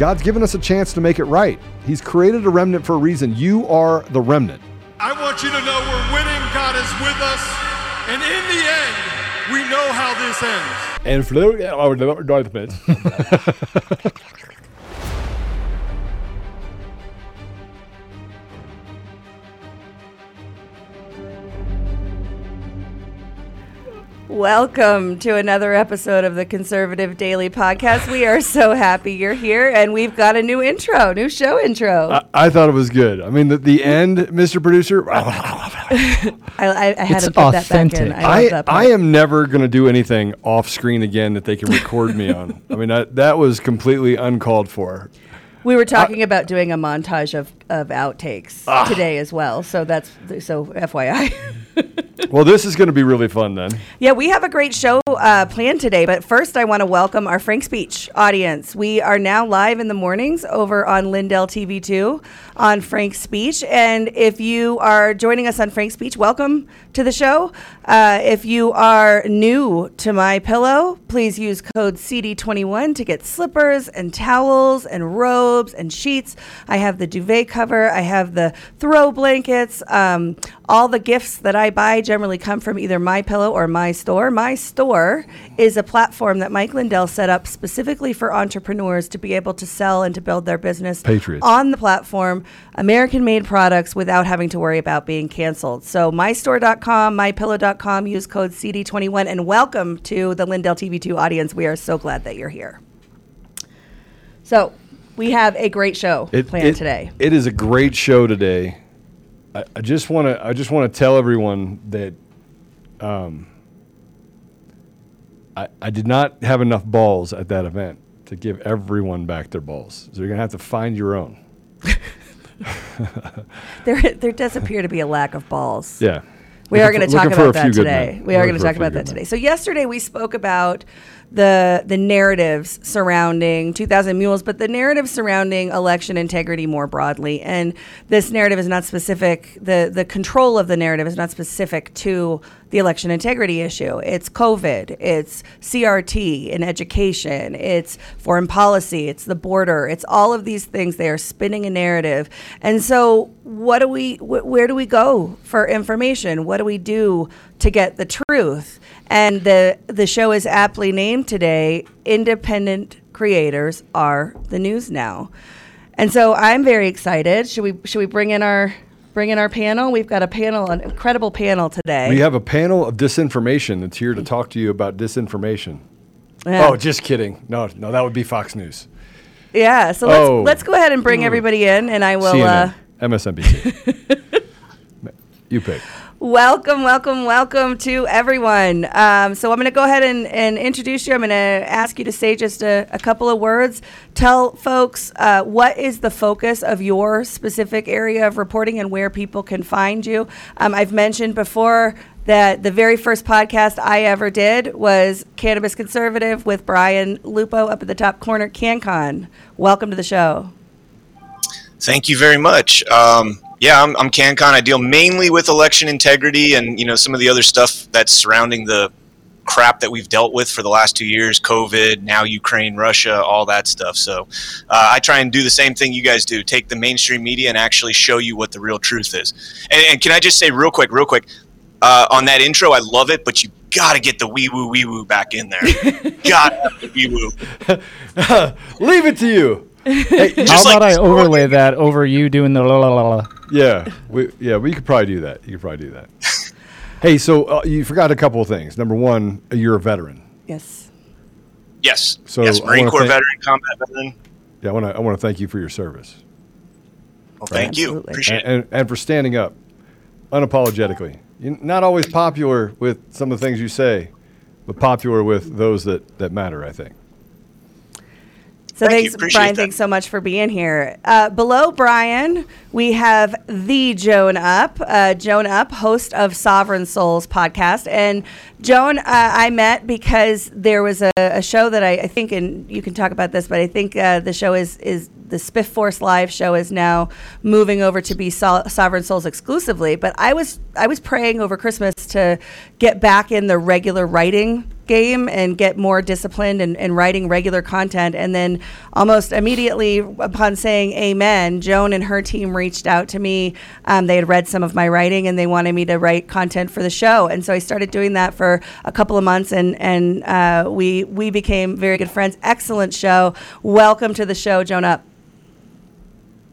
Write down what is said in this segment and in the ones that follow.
God's given us a chance to make it right. He's created a remnant for a reason. You are the remnant. I want you to know we're winning. God is with us. And in the end, we know how this ends. And Welcome to another episode of the Conservative Daily Podcast. We are so happy you're here, and we've got a new intro, new show intro. I, I thought it was good. I mean, the, the end, Mr. Producer. I, I, I had It's to put that back in. authentic. I, love I, that part. I am never going to do anything off screen again that they can record me on. I mean, I, that was completely uncalled for. We were talking about doing a montage of, of outtakes Ah. today as well. So that's so FYI. Well, this is going to be really fun then. yeah, we have a great show uh, planned today. But first, I want to welcome our Frank Speech audience. We are now live in the mornings over on Lindell TV2 on Frank's Speech. And if you are joining us on Frank's Speech, welcome to the show. Uh, if you are new to My Pillow, please use code CD21 to get slippers and towels and robes and sheets. I have the duvet cover. I have the throw blankets. Um, all the gifts that I buy generally come from either My Pillow or My Store. My Store is a platform that Mike Lindell set up specifically for entrepreneurs to be able to sell and to build their business Patriots. on the platform, American made products without having to worry about being canceled. So mystore.com, mypillow.com, use code CD21 and welcome to the Lindell TV2 audience. We are so glad that you're here. So, we have a great show it, planned it- today. It is a great show today. I, I just want to I just want to tell everyone that um, I, I did not have enough balls at that event to give everyone back their balls. So you're gonna have to find your own. There, there does appear to be a lack of balls. Yeah. We are going to talk about that today. men. We are going to talk about that men. today. So yesterday we spoke about the the narratives surrounding 2000 Mules, but the narrative surrounding election integrity more broadly. And this narrative is not specific. the The control of the narrative is not specific to the election integrity issue. It's COVID. It's CRT in education. It's foreign policy. It's the border. It's all of these things. They are spinning a narrative. And so, what do we? Wh- where do we go for information? What do we do to get the truth? And the the show is aptly named today. Independent creators are the news now. And so I'm very excited. Should we should we bring in our bring in our panel? We've got a panel, an incredible panel today. We have a panel of disinformation that's here to talk to you about disinformation. Yeah. Oh, just kidding. No, no, that would be Fox News. Yeah, so let's Oh. let's go ahead and bring everybody in, and I will uh, MSNBC. you pick. Welcome, welcome, welcome to everyone. Um, so I'm going to go ahead and, and introduce you. I'm going to ask you to say just a, a couple of words. Tell folks uh, what is the focus of your specific area of reporting and where people can find you. Um, I've mentioned before that the very first podcast I ever did was Cannabis Conservative with Brian Lupo up at the top corner, CannCon. Welcome to the show. Thank you very much. Um, yeah, I'm, I'm CannCon. I deal mainly with election integrity and you know some of the other stuff that's surrounding the crap that we've dealt with for the last two years covid now ukraine russia all that stuff so uh, i try and do the same thing you guys do take the mainstream media and actually show you what the real truth is and, and can i just say real quick real quick uh, on that intro i love it but you gotta get the wee woo wee woo back in there gotta have the wee woo Leave it to you. Hey, How Just like about I this overlay that over you doing the la la la la? yeah, we, yeah, we could probably do that. You could probably do that. hey, so uh, you forgot a couple of things. Number one, you're a veteran. Yes. Yes. So yes, Marine Corps thank- veteran, combat veteran. Yeah, I want to. I want to thank you for your service Well, thank you. Absolutely. Appreciate and, it. and, and for standing up unapologetically. You're not always popular with some of the things you say, but popular with those that that matter. I think. So Thank thanks, Brian. that. Thanks so much for being here. Uh, below Brian, we have the Joan Up. Uh, Joan Up, host of Sovereign Souls podcast. And Joan, uh, I met because there was a, a show that I, I think, and you can talk about this, but I think uh, the show is is the Spiff Force Live show is now moving over to be so- Sovereign Souls exclusively. But I was I was praying over Christmas to get back in the regular writing game and get more disciplined and, and writing regular content. And then almost immediately upon saying amen, Joan and her team reached out to me. Um, they had read some of my writing and they wanted me to write content for the show. And so I started doing that for a couple of months and, and uh, we, we became very good friends. Excellent show. Welcome to the show, Joan Up.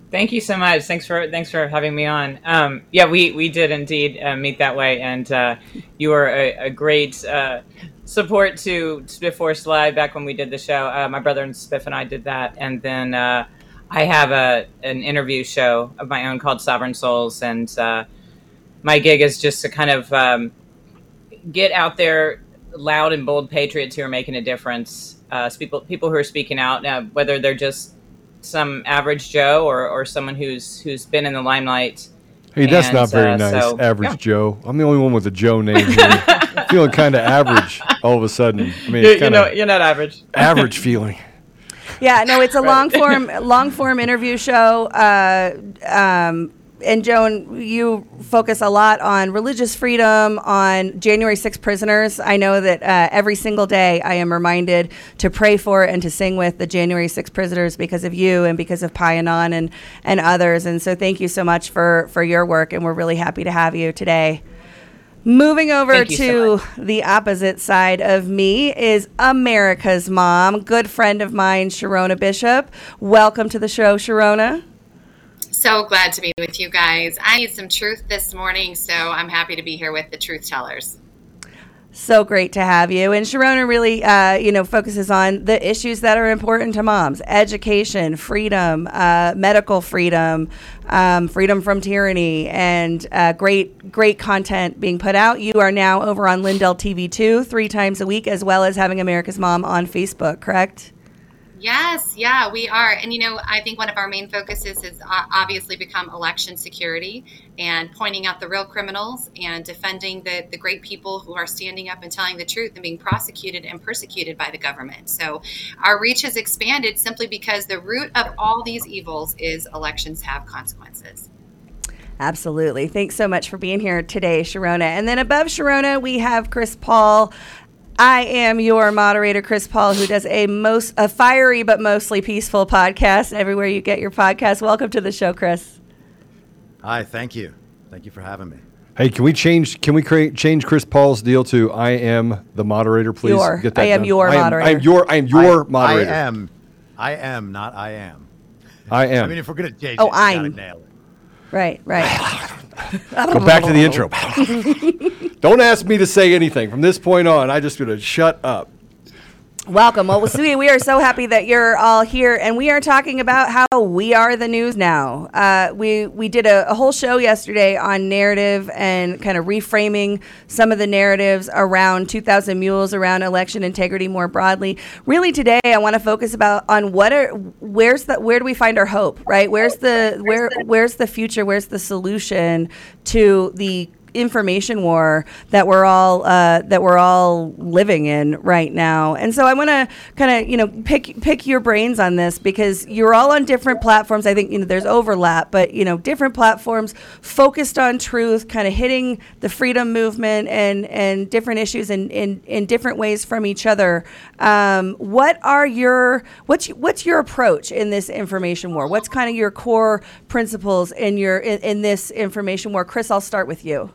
Thank you so much. Thanks for thanks for having me on. Um, yeah, we we did indeed uh, meet that way, and uh, you were a, a great uh, support to Spiff Force Live back when we did the show. Uh, my brother and Spiff and I did that, and then uh, I have a an interview show of my own called Sovereign Souls, and uh, my gig is just to kind of um, get out there, loud and bold patriots who are making a difference. Uh, people people who are speaking out, uh, whether they're just some average Joe or, or someone who's who's been in the limelight. Hey, that's And, not very uh, nice. so- average yeah. Joe. I'm the only one with a Joe name here. feeling kind of average all of a sudden. I mean, you, you know, you're not average. average feeling. Yeah, no, it's a long form long form interview show. Uh, um, and Joan, you focus a lot on religious freedom, on January 6 prisoners. I know that uh, every single day I am reminded to pray for and to sing with the January 6 prisoners because of you and because of Payanon and, and others. And so thank you so much for, for your work, and we're really happy to have you today. Moving over to so the opposite side of me is America's mom, good friend of mine, Sherronna Bishop. Welcome to the show, Sherronna. So glad to be with you guys. I need some truth this morning, so I'm happy to be here with the truth tellers. So great to have you. And Sherronna really, uh, you know, focuses on the issues that are important to moms: education, freedom, uh, medical freedom, um, freedom from tyranny, and uh, great, great content being put out. You are now over on Lindell TV two, three times a week, as well as having America's Mom on Facebook. Correct? Yes, yeah, we are. And you know, I think one of our main focuses has uh, obviously become election security and pointing out the real criminals and defending the, the great people who are standing up and telling the truth and being prosecuted and persecuted by the government. So our reach has expanded simply because the root of all these evils is elections have consequences. Absolutely. Thanks so much for being here today, Sherronna. And then above Sherronna, we have Chris Paul. I am your moderator, Chris Paul, who does a most a fiery but mostly peaceful podcast everywhere you get your podcast. Welcome to the show, Chris. Hi, thank you. Thank you for having me. Hey, can we change? Can we create change Chris Paul's deal to I am the moderator, please? Your. I am your I am, I moderator. am your. I am your I, moderator. I am. I am, not I am. I am. I mean, if we're going to change Oh, it, you gotta I'm. nail it. Right, right. Go back to the intro. Don't ask me to say anything from this point on. I just gonna shut up. Welcome. Well, sweetie, we are so happy that you're all here, and we are talking about how we are the news now. Uh, we we did a, a whole show yesterday on narrative and kind of reframing some of the narratives around 2,000 Mules, around election integrity more broadly. Really, today I want to focus about on what are where's the where do we find our hope, right? Where's the where where's the future? Where's the solution to the information war that we're all uh, that we're all living in right now. And so I want to kind of you know pick pick your brains on this because you're all on different platforms. I think you know there's overlap, but you know different platforms focused on truth, kind of hitting the freedom movement and and different issues in in, in different ways from each other. Um, what are your what's what's your approach in this information war? What's kind of your core principles in your in, in this information war? Chris, I'll start with you.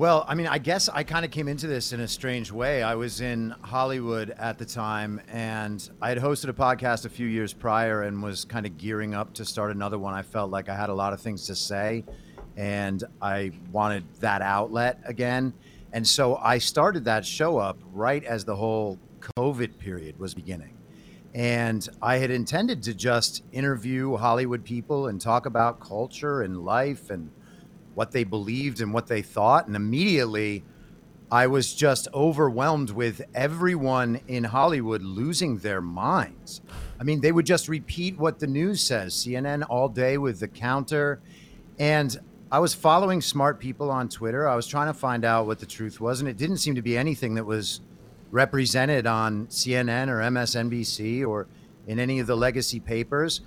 Well, I mean, I guess I kind of came into this in a strange way. I was in Hollywood at the time, and I had hosted a podcast a few years prior and was kind of gearing up to start another one. I felt like I had a lot of things to say, and I wanted that outlet again. And so I started that show up right as the whole COVID period was beginning. And I had intended to just interview Hollywood people and talk about culture and life and what they believed and what they thought. And immediately, I was just overwhelmed with everyone in Hollywood losing their minds. I mean, they would just repeat what the news says CNN all day with the counter. And I was following smart people on Twitter. I was trying to find out what the truth was, and it didn't seem to be anything that was represented on CNN or MSNBC or in any of the legacy papers.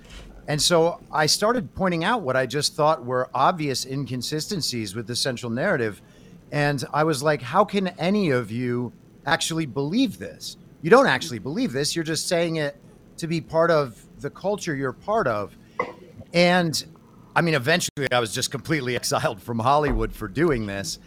And so I started pointing out what I just thought were obvious inconsistencies with the central narrative. And I was like, how can any of you actually believe this? You don't actually believe this. You're just saying it to be part of the culture you're part of. And I mean, eventually I was just completely exiled from Hollywood for doing this.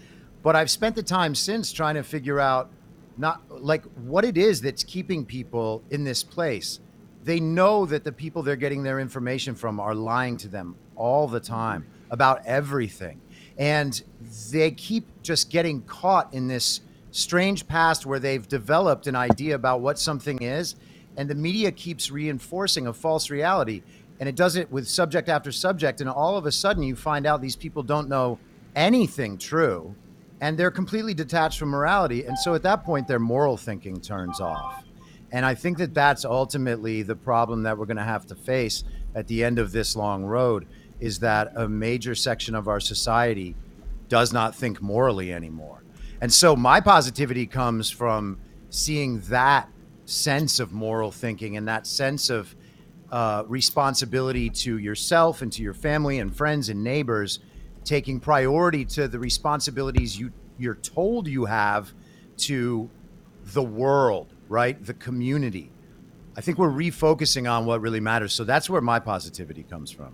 But I've spent the time since trying to figure out not like what it is that's keeping people in this place they know that the people they're getting their information from are lying to them all the time about everything. And they keep just getting caught in this strange past where they've developed an idea about what something is, and the media keeps reinforcing a false reality. And it does it with subject after subject. And all of a sudden, you find out these people don't know anything true and they're completely detached from morality. And so at that point, their moral thinking turns off. And I think that that's ultimately the problem that we're going to have to face at the end of this long road is that a major section of our society does not think morally anymore. And so my positivity comes from seeing that sense of moral thinking and that sense of uh, responsibility to yourself and to your family and friends and neighbors, taking priority to the responsibilities you you're told you have to the world right? The community. I think we're refocusing on what really matters. So that's where my positivity comes from.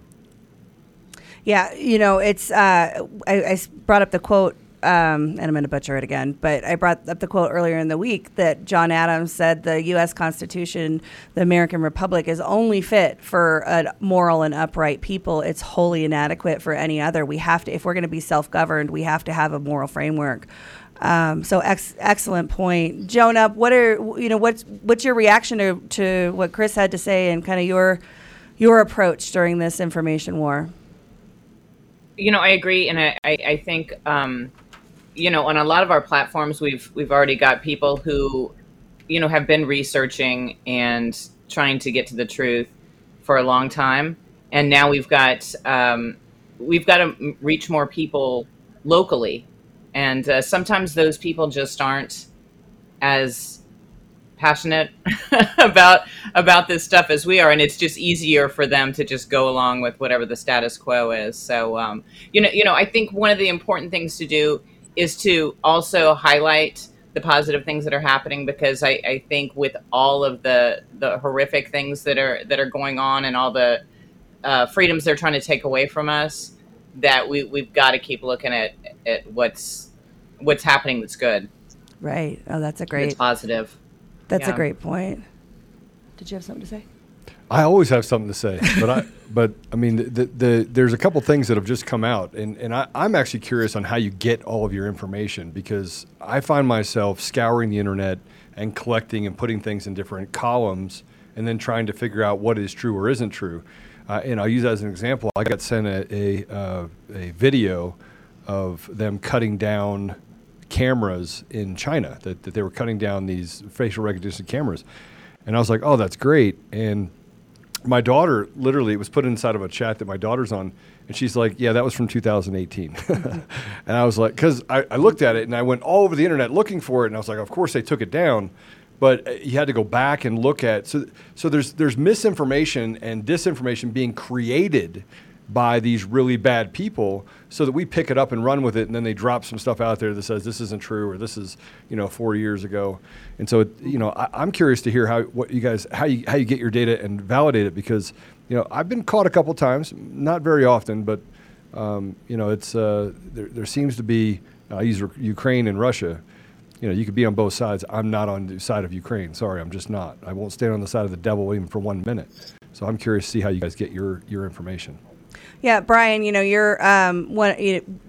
Yeah, you know, it's. Uh, I, I brought up the quote, um, and I'm going to butcher it again, but I brought up the quote earlier in the week that John Adams said the U.S. Constitution, the American Republic, is only fit for a moral and upright people. It's wholly inadequate for any other. We have to, if we're going to be self-governed, we have to have a moral framework. Um, so ex- excellent point, Jonah. What are you know what's what's your reaction to, to what Chris had to say and kind of your your approach during this information war? You know, I agree, and I I, I think um, you know on a lot of our platforms we've we've already got people who you know have been researching and trying to get to the truth for a long time, and now we've got um, we've got to reach more people locally and uh, sometimes those people just aren't as passionate about about this stuff as we are and it's just easier for them to just go along with whatever the status quo is. So um, you know you know i think one of the important things to do is to also highlight the positive things that are happening because I, I think with all of the the horrific things that are that are going on and all the uh, freedoms they're trying to take away from us that we we've got to keep looking at at what's what's happening that's good. Right. Oh, that's a great. It's positive. That's Yeah. a great point. Did you have something to say? I always have something to say, but I, but I mean, the, the, the there's a couple things that have just come out, and and I, I'm actually curious on how you get all of your information because I find myself scouring the internet and collecting and putting things in different columns, and then trying to figure out what is true or isn't true. Uh, and I'll use that as an example. I got sent a a, uh, a video of them cutting down cameras in China that, that they were cutting down these facial recognition cameras. And I was like, oh, that's great. And my daughter literally it was put inside of a chat that my daughter's on. And she's like, yeah, that was from 2018. and I was like, because I, I looked at it and I went all over the internet looking for it. And I was like, of course they took it down. But uh, you had to go back and look at so so there's there's misinformation and disinformation being created by these really bad people so that we pick it up and run with it and then they drop some stuff out there that says this isn't true or this is you know four years ago and so you know I, i'm curious to hear how what you guys how you how you get your data and validate it because you know i've been caught a couple times not very often but um, you know it's uh, there, there seems to be I use Ukraine and Russia. You know, you could be on both sides. I'm not on the side of Ukraine. Sorry, I'm just not. I won't stand on the side of the devil even for one minute. So I'm curious to see how you guys get your your information. Yeah, Brian, you know, you're um, one. You know,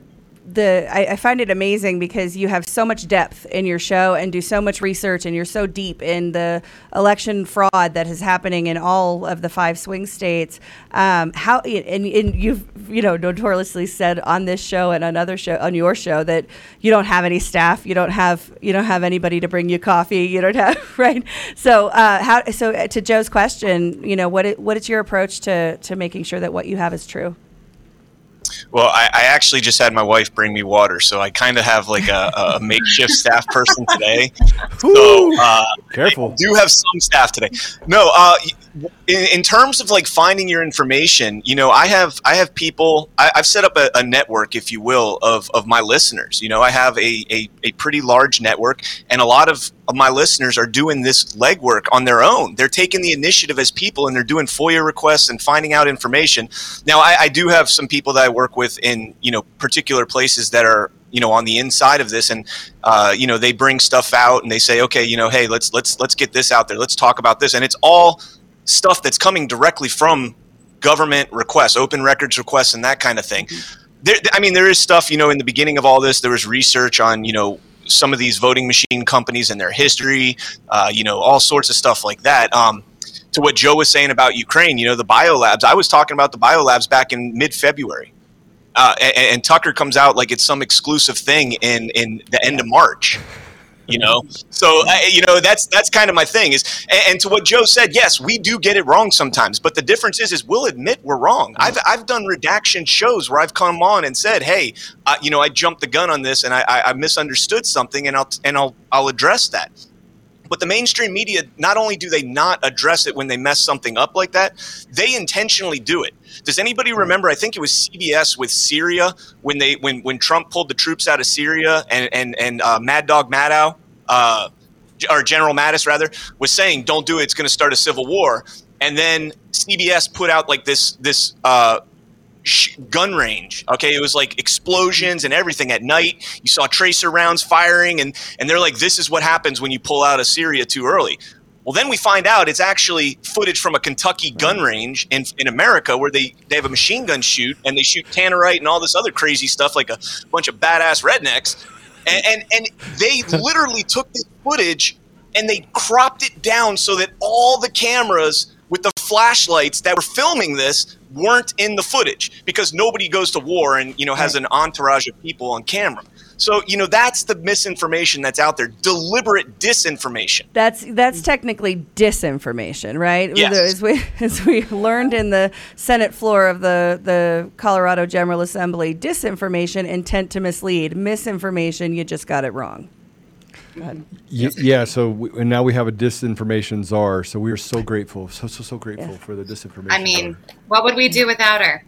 the I, I, find it amazing because you have so much depth in your show and do so much research and you're so deep in the election fraud that is happening in all of the five swing states. Um, how and, and you've you know notoriously said on this show and on other show on your show that you don't have any staff, you don't have you don't have anybody to bring you coffee, you don't have right. So uh, how so uh, to Joe's question, you know what it, what is your approach to to making sure that what you have is true? Well, I, I, actually just had my wife bring me water, so I kind of have like a, a makeshift staff person today. So uh, careful. I do have some staff today. No, uh, in, in, terms of like finding your information, you know, I have I have people. I, have set up a, a, network, if you will, of, of my listeners. You know, I have a, a, a pretty large network, and a lot of, of my listeners are doing this legwork on their own. They're taking the initiative as people, and they're doing FOIA requests and finding out information. Now, I, I do have some people that I work with in you know particular places that are you know on the inside of this and uh, you know they bring stuff out and they say okay you know hey let's let's let's get this out there let's talk about this and it's all stuff that's coming directly from government requests, open records requests, and that kind of thing. There, I mean, there is stuff, you know, in the beginning of all this, there was research on, you know, some of these voting machine companies and their history, uh, you know, all sorts of stuff like that. Um, to what Joe was saying about Ukraine, you know, the biolabs, I was talking about the biolabs back in mid February. Uh, and, and, Tucker comes out like it's some exclusive thing in, in the end of March you know? So uh, you know that's that's kind of my thing is and, and, to what joe said yes we do get it wrong sometimes but the difference is is we'll admit we're wrong. I've, I've done redaction shows where i've come on and said hey uh, you know i jumped the gun on this and I, I, I misunderstood something and i'll and i'll i'll address that but the mainstream media not only do they not address it when they mess something up like that they intentionally do it. Does anybody remember i think it was cbs with syria when they when when trump pulled the troops out of syria and and and uh, mad dog maddow uh, or general mattis rather was saying don't do it it's going to start a civil war. And then cbs put out like this this uh, gun range. Okay, it was like explosions and everything at night. You saw tracer rounds firing, and and they're like, this is what happens when you pull out of Syria too early. Well, then we find out it's actually footage from a Kentucky gun range in, in America where they, they have a machine gun shoot and they shoot tannerite and all this other crazy stuff like a bunch of badass rednecks. And, and, and they literally took this footage and they cropped it down so that all the cameras with the flashlights that were filming this weren't in the footage because nobody goes to war and you know has an entourage of people on camera. So you know that's the misinformation that's out there, deliberate disinformation. That's that's technically disinformation, right? Yes. As we as we learned in the Senate floor of the the Colorado General Assembly, disinformation intent to mislead, misinformation you just got it wrong. Y- yeah. So we, and now we have a disinformation czar. So we are so grateful, so so so grateful yeah. for the disinformation. I mean, czar. what would we do without her?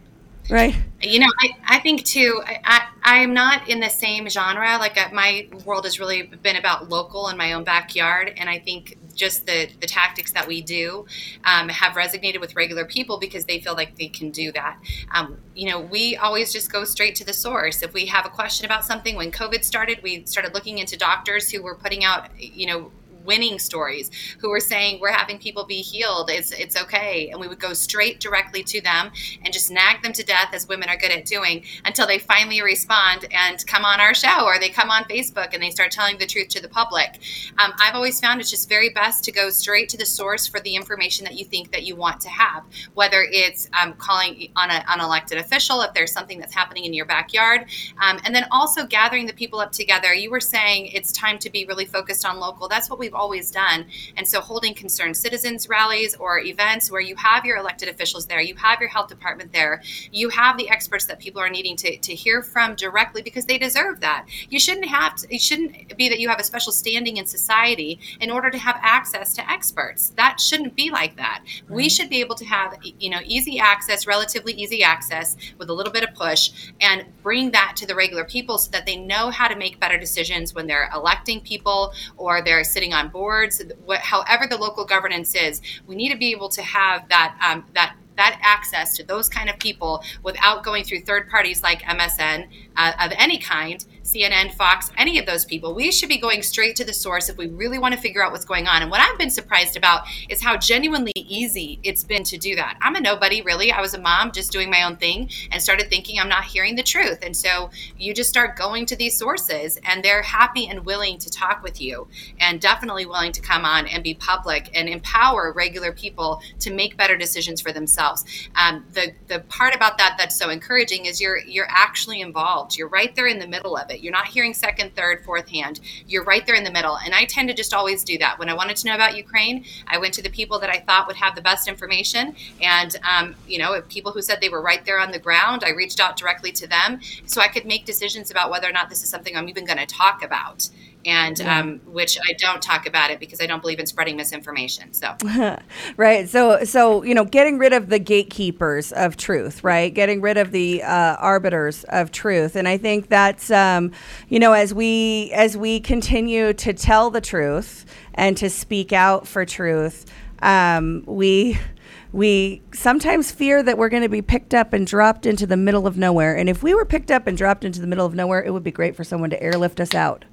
Right. You know, I, I think too. I, I am not in the same genre. Like uh, my world has really been about local in my own backyard, and I think just the the tactics that we do um, have resonated with regular people because they feel like they can do that. Um, you know, we always just go straight to the source. If we have a question about something, when COVID started, we started looking into doctors who were putting out, you know, winning stories who were saying we're having people be healed. It's it's okay. And we would go straight directly to them and just nag them to death as women are good at doing until they finally respond and come on our show or they come on facebook and they start telling the truth to the public. Um, i've always found it's just very best to go straight to the source for the information that you think that you want to have whether it's um, calling on a, an elected official if there's something that's happening in your backyard. Um, and then also gathering the people up together. You were saying it's time to be really focused on local. That's what we've always done. And so holding concerned citizens rallies or events where you have your elected officials there, you have your health department there, you have the experts that people are needing to, to hear from directly because they deserve that. You shouldn't have to, it shouldn't be that you have a special standing in society in order to have access to experts. That shouldn't be like that. Right. We should be able to have, you know, easy access, relatively easy access with a little bit of push and bring that to the regular people so that they know how to make better decisions when they're electing people or they're sitting on boards, what, however the local governance is, we need to be able to have that um, that that access to those kind of people without going through third parties like MSN uh, of any kind CNN, Fox, any of those people. We should be going straight to the source if we really want to figure out what's going on. And what I've been surprised about is how genuinely easy it's been to do that. I'm a nobody, really. I was a mom just doing my own thing and started thinking I'm not hearing the truth. And so you just start going to these sources, and they're happy and willing to talk with you and definitely willing to come on and be public and empower regular people to make better decisions for themselves. Um, the, the part about that that's so encouraging is you're you're actually involved. You're right there in the middle of it. You're not hearing second, third, fourth hand. You're right there in the middle. And I tend to just always do that. When I wanted to know about Ukraine, I went to the people that I thought would have the best information. And, um, you know, people who said they were right there on the ground, I reached out directly to them so I could make decisions about whether or not this is something I'm even going to talk about and um, which I don't talk about it because I don't believe in spreading misinformation. So, right. So, so you know, getting rid of the gatekeepers of truth, right? Getting rid of the uh, arbiters of truth, and I think that's um, you know, as we as we continue to tell the truth and to speak out for truth, um, we we sometimes fear that we're going to be picked up and dropped into the middle of nowhere. And if we were picked up and dropped into the middle of nowhere, it would be great for someone to airlift us out.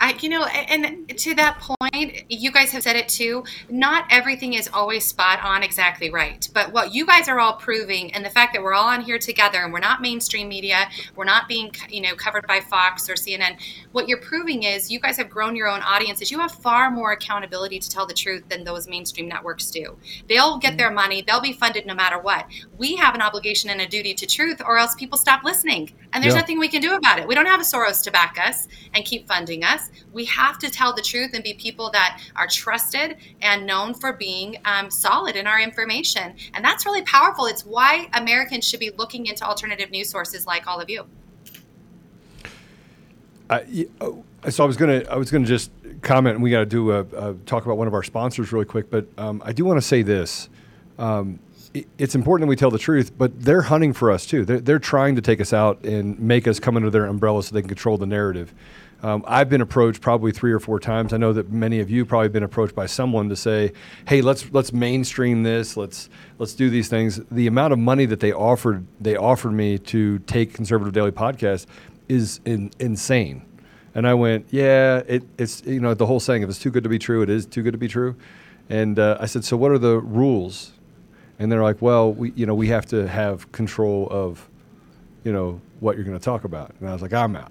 I, you know, and to that point, you guys have said it too. Not everything is always spot on exactly right. But what you guys are all proving, and the fact that we're all on here together and we're not mainstream media, we're not being, you know, covered by Fox or CNN. What you're proving is you guys have grown your own audiences. You have far more accountability to tell the truth than those mainstream networks do. They'll get their money, they'll be funded no matter what. We have an obligation and a duty to truth, or else people stop listening. And there's yeah. nothing we can do about it. We don't have a Soros to back us and keep funding us we have to tell the truth and be people that are trusted and known for being um, solid in our information. And that's really powerful. It's why Americans should be looking into alternative news sources like all of you. Uh, so I was gonna I was gonna just comment, and we got to do a, a, talk about one of our sponsors really quick. But um, I do want to say this. Um, it's important that we tell the truth, but they're hunting for us too. They're, they're trying to take us out and make us come under their umbrella so they can control the narrative. Um, I've been approached probably three or four times. I know that many of you probably been approached by someone to say, "Hey, let's let's mainstream this. Let's let's do these things." The amount of money that they offered they offered me to take Conservative Daily Podcast is in, insane. And I went, "Yeah, it, it's you know the whole saying if it's too good to be true, it is too good to be true." And uh, I said, "So what are the rules?" And they're like, "Well, we you know we have to have control of, you know, what you're going to talk about." And I was like, "I'm out."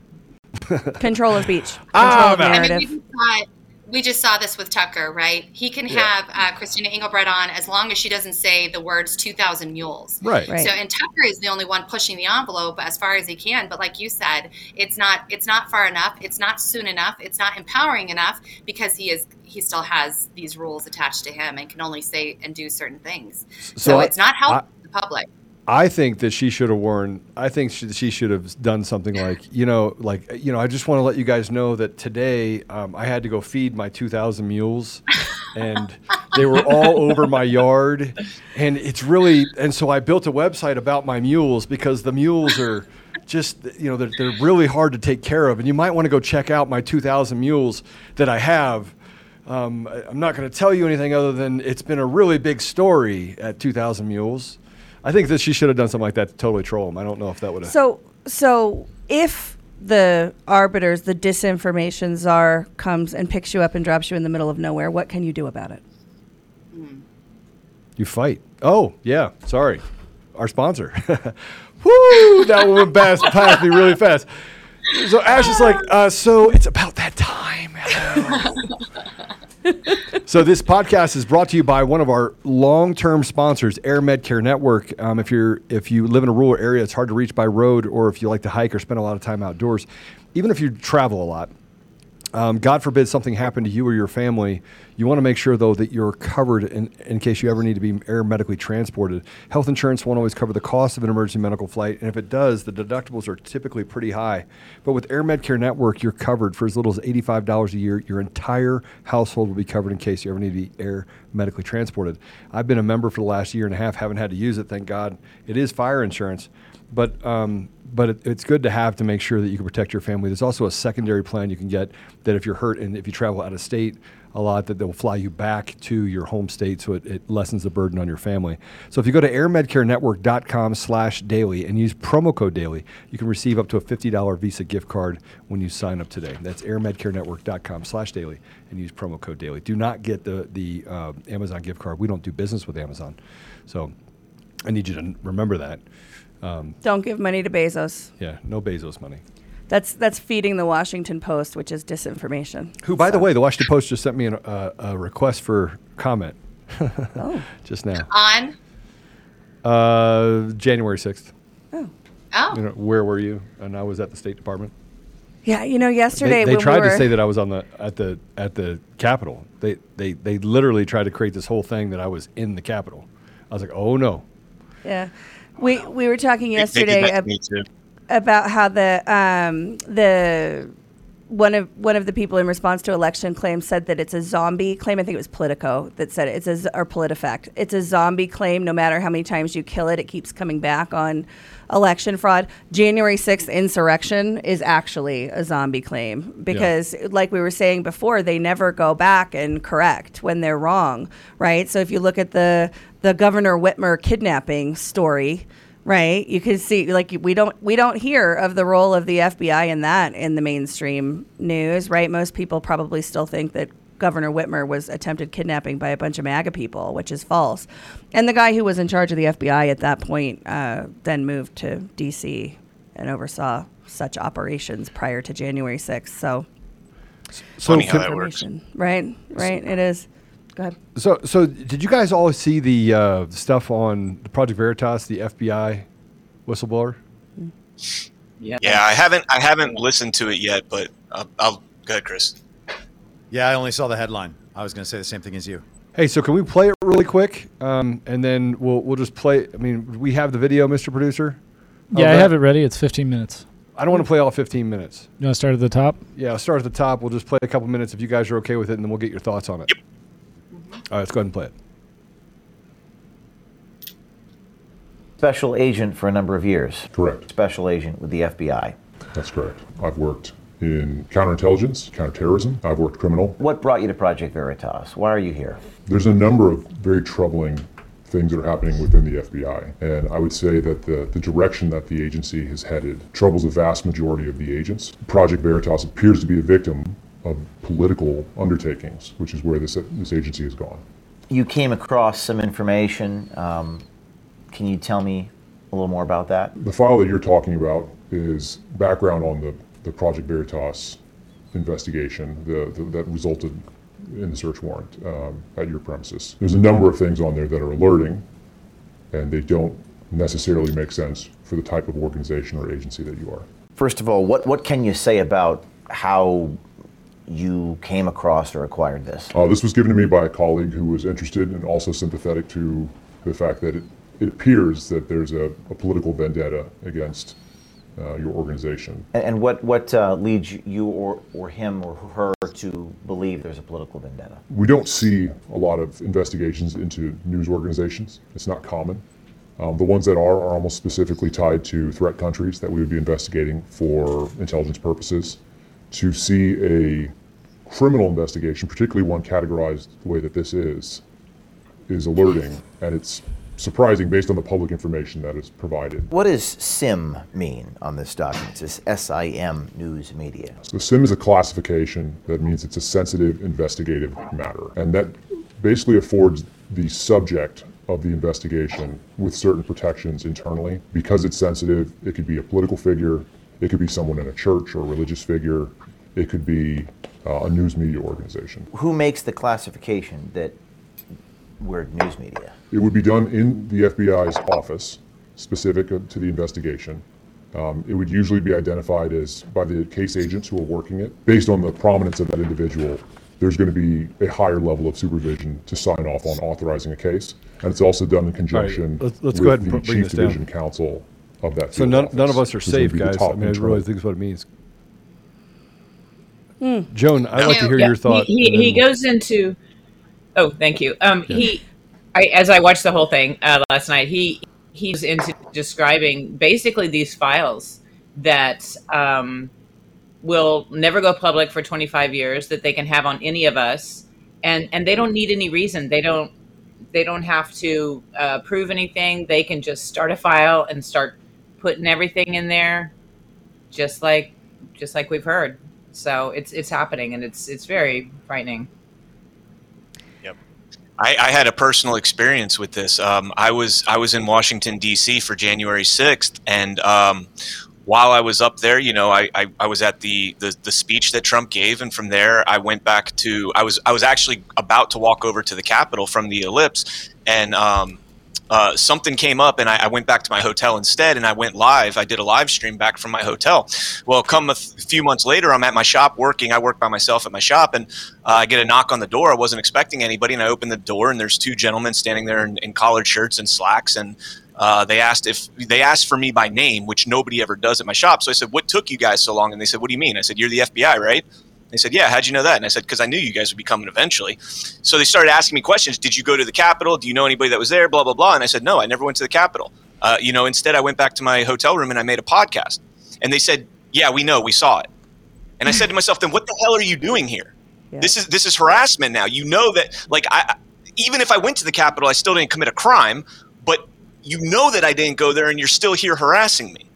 Control of speech. Ah, Control of narrative. I mean, we, just we, just saw this with Tucker, right? He can yeah. have uh, Christina Engelbrecht on as long as she doesn't say the words 2,000 mules. Right. right. So, and Tucker is the only one pushing the envelope as far as he can. But like you said, it's not it's not far enough. It's not soon enough. It's not empowering enough because he is he still has these rules attached to him and can only say and do certain things. So, so it's not helping the public. I think that she should have worn. I think she, she, should have done something like, you know, like, you know, I just want to let you guys know that today um, I had to go feed my 2,000 mules, and they were all over my yard, and it's really, and so I built a website about my mules because the mules are just, you know, they're, they're really hard to take care of, and you might want to go check out my 2,000 mules that I have. Um, I'm not going to tell you anything other than it's been a really big story at 2,000 mules. I think that she should have done something like that to totally troll him. I don't know if that would have. So, so if the arbiters, the disinformation czar comes and picks you up and drops you in the middle of nowhere, what can you do about it? You fight. Oh, yeah. Sorry. Our sponsor. Woo! That one went past, past me really fast. So Ash is like, uh, so it's about that time. so this podcast is brought to you by one of our long-term sponsors, Air Med Care Network. Um, if you're if you live in a rural area, it's hard to reach by road, or if you like to hike or spend a lot of time outdoors, even if you travel a lot, um, God forbid something happened to you or your family, you want to make sure though that you're covered in, in case you ever need to be air medically transported. Health insurance won't always cover the cost of an emergency medical flight, and if it does, the deductibles are typically pretty high. But with Air Med Care Network, you're covered for as little as $85 a year. Your entire household will be covered in case you ever need to be air medically transported. I've been a member for the last year and a half, haven't had to use it, thank God. It is fire insurance. But um, but it, it's good to have to make sure that you can protect your family. There's also a secondary plan you can get that if you're hurt and if you travel out of state a lot, that they'll fly you back to your home state, so it, it lessens the burden on your family. So if you go to airmedcarenetwork.com slash daily and use promo code daily, you can receive up to a $50 Visa gift card when you sign up today. That's airmedcarenetwork.com slash daily and use promo code daily. Do not get the, the uh, Amazon gift card. We don't do business with Amazon. So I need you to remember that. Um, Don't give money to Bezos. yeah, no Bezos money. That's that's feeding the Washington Post, which is disinformation. Who, by the way, the Washington Post just sent me an, uh, a request for comment Oh. just now. On. Uh, January 6th. Oh. Oh. You know, where were you? And I was at the State Department. Yeah, you know, yesterday they, they when tried we were, to say that I was on the at the at the Capitol. They they they literally tried to create this whole thing that I was in the Capitol. I was like, oh no. Yeah, we we were talking They- they did yesterday ab- about how the um the one of one of the people in response to election claims said that it's a zombie claim. I think it was Politico that said it. It's a z- or PolitiFact. It's a zombie claim. No matter how many times you kill it, it keeps coming back on election fraud. January sixth insurrection is actually a zombie claim because, like we were saying before, they never go back and correct when they're wrong, right? So if you look at the the Governor Whitmer kidnapping story right you can see like we don't we don't hear of the role of the fbi in that in the mainstream news right most people probably still think that governor whitmer was attempted kidnapping by a bunch of maga people which is false and the guy who was in charge of the fbi at that point uh, then moved to dc and oversaw such operations prior to january 6th so So Funny how that works. information right right it is go ahead So, so did you guys all see the uh, stuff on the Project Veritas, the FBI whistleblower? Yeah. Yeah, I haven't I haven't listened to it yet, but I'll, I'll go ahead, Chris. Yeah, I only saw the headline. I was going to say the same thing as you. Hey, so can we play it really quick, um, and then we'll we'll just play? I mean, we have the video, Mr. Producer. Yeah, of I have it ready. It's 15 minutes. I don't want to play all 15 minutes. You want to start at the top? Yeah, I'll start at the top. We'll just play a couple minutes if you guys are okay with it, and then we'll get your thoughts on it. Yep. All right, let's go ahead and play it. Special agent for a number of years. Correct. Special agent with the FBI. That's correct. I've worked in counterintelligence, counterterrorism. I've worked criminal. What brought you to Project Veritas? Why are you here? There's a number of very troubling things that are happening within the FBI. And I would say that the, the direction that the agency has headed troubles a vast majority of the agents. Project Veritas appears to be a victim of political undertakings, which is where this, this agency has gone. You came across some information. Um, can you tell me a little more about that? The file that you're talking about is background on the, the Project Veritas investigation the, the, that resulted in the search warrant um, at your premises. There's a number of things on there that are alerting, and they don't necessarily make sense for the type of organization or agency that you are. First of all, what, what can you say about how you came across or acquired this? Uh, this was given to me by a colleague who was interested and also sympathetic to the fact that it, it appears that there's a, a political vendetta against uh, your organization. And, and what, what uh, leads you or, or him or her to believe there's a political vendetta? We don't see a lot of investigations into news organizations. It's not common. Um, the ones that are are almost specifically tied to threat countries that we would be investigating for intelligence purposes. To see a criminal investigation, particularly one categorized the way that this is, is alerting, and it's surprising based on the public information that is provided. What does SIM mean on this document? It says SIM News Media. So SIM is a classification that means it's a sensitive investigative matter, and that basically affords the subject of the investigation with certain protections internally. Because it's sensitive, it could be a political figure, it could be someone in a church or a religious figure, it could be uh, a news media organization. Who makes the classification that we're news media? It would be done in the FBI's office, specific to the investigation. Um, it would usually be identified as by the case agents who are working it. Based on the prominence of that individual, there's going to be a higher level of supervision to sign off on authorizing a case, and it's also done in conjunction let's- let's with go ahead and the put- bring chief this down. division counsel of that. So none, office, none of us are safe, guys. I top mean, I really think that's what it means. Hmm. Joan, I'd like to hear Yeah, your thought. He, he, he goes into. Oh, thank you. Um, Yeah. he, I, as I watched the whole thing uh, last night, he he's into describing basically these files that um, will never go public for 25 years that they can have on any of us. And and they don't need any reason. They don't they don't have to uh, prove anything. They can just start a file and start putting everything in there just like just like we've heard. So it's it's happening and it's it's very frightening I, I, had a personal experience with this. Um, I was I was in Washington D.C. for January sixth, and um, while I was up there, you know, I, I, I, was at the, the the speech that Trump gave, and from there I went back to I was I was actually about to walk over to the Capitol from the Ellipse, and um, uh, something came up and I, I, went back to my hotel instead and I went live. I did a live stream back from my hotel. Well, come a few months later, I'm at my shop working. I work by myself at my shop and uh, I get a knock on the door. I wasn't expecting anybody and I open the door and there's two gentlemen standing there in, in collared shirts and slacks and uh, they asked if they asked for me by name, which nobody ever does at my shop. So I said, "What took you guys so long?" And they said, "What do you mean?" I said, "You're the FBI, right?" They said, "Yeah, how'd you know that?" And I said, "Because I knew you guys would be coming eventually." So they started asking me questions. Did you go to the Capitol? Do you know anybody that was there? Blah blah blah. And I said, "No, I never went to the Capitol." Uh, you know, instead I went back to my hotel room and I made a podcast. And they said, "Yeah, we know, we saw it." And I said to myself, "Then what the hell are you doing here? Yeah. This is this is harassment now. You know that like I even if I went to the Capitol, I still didn't commit a crime, but you know that I didn't go there, and you're still here harassing me."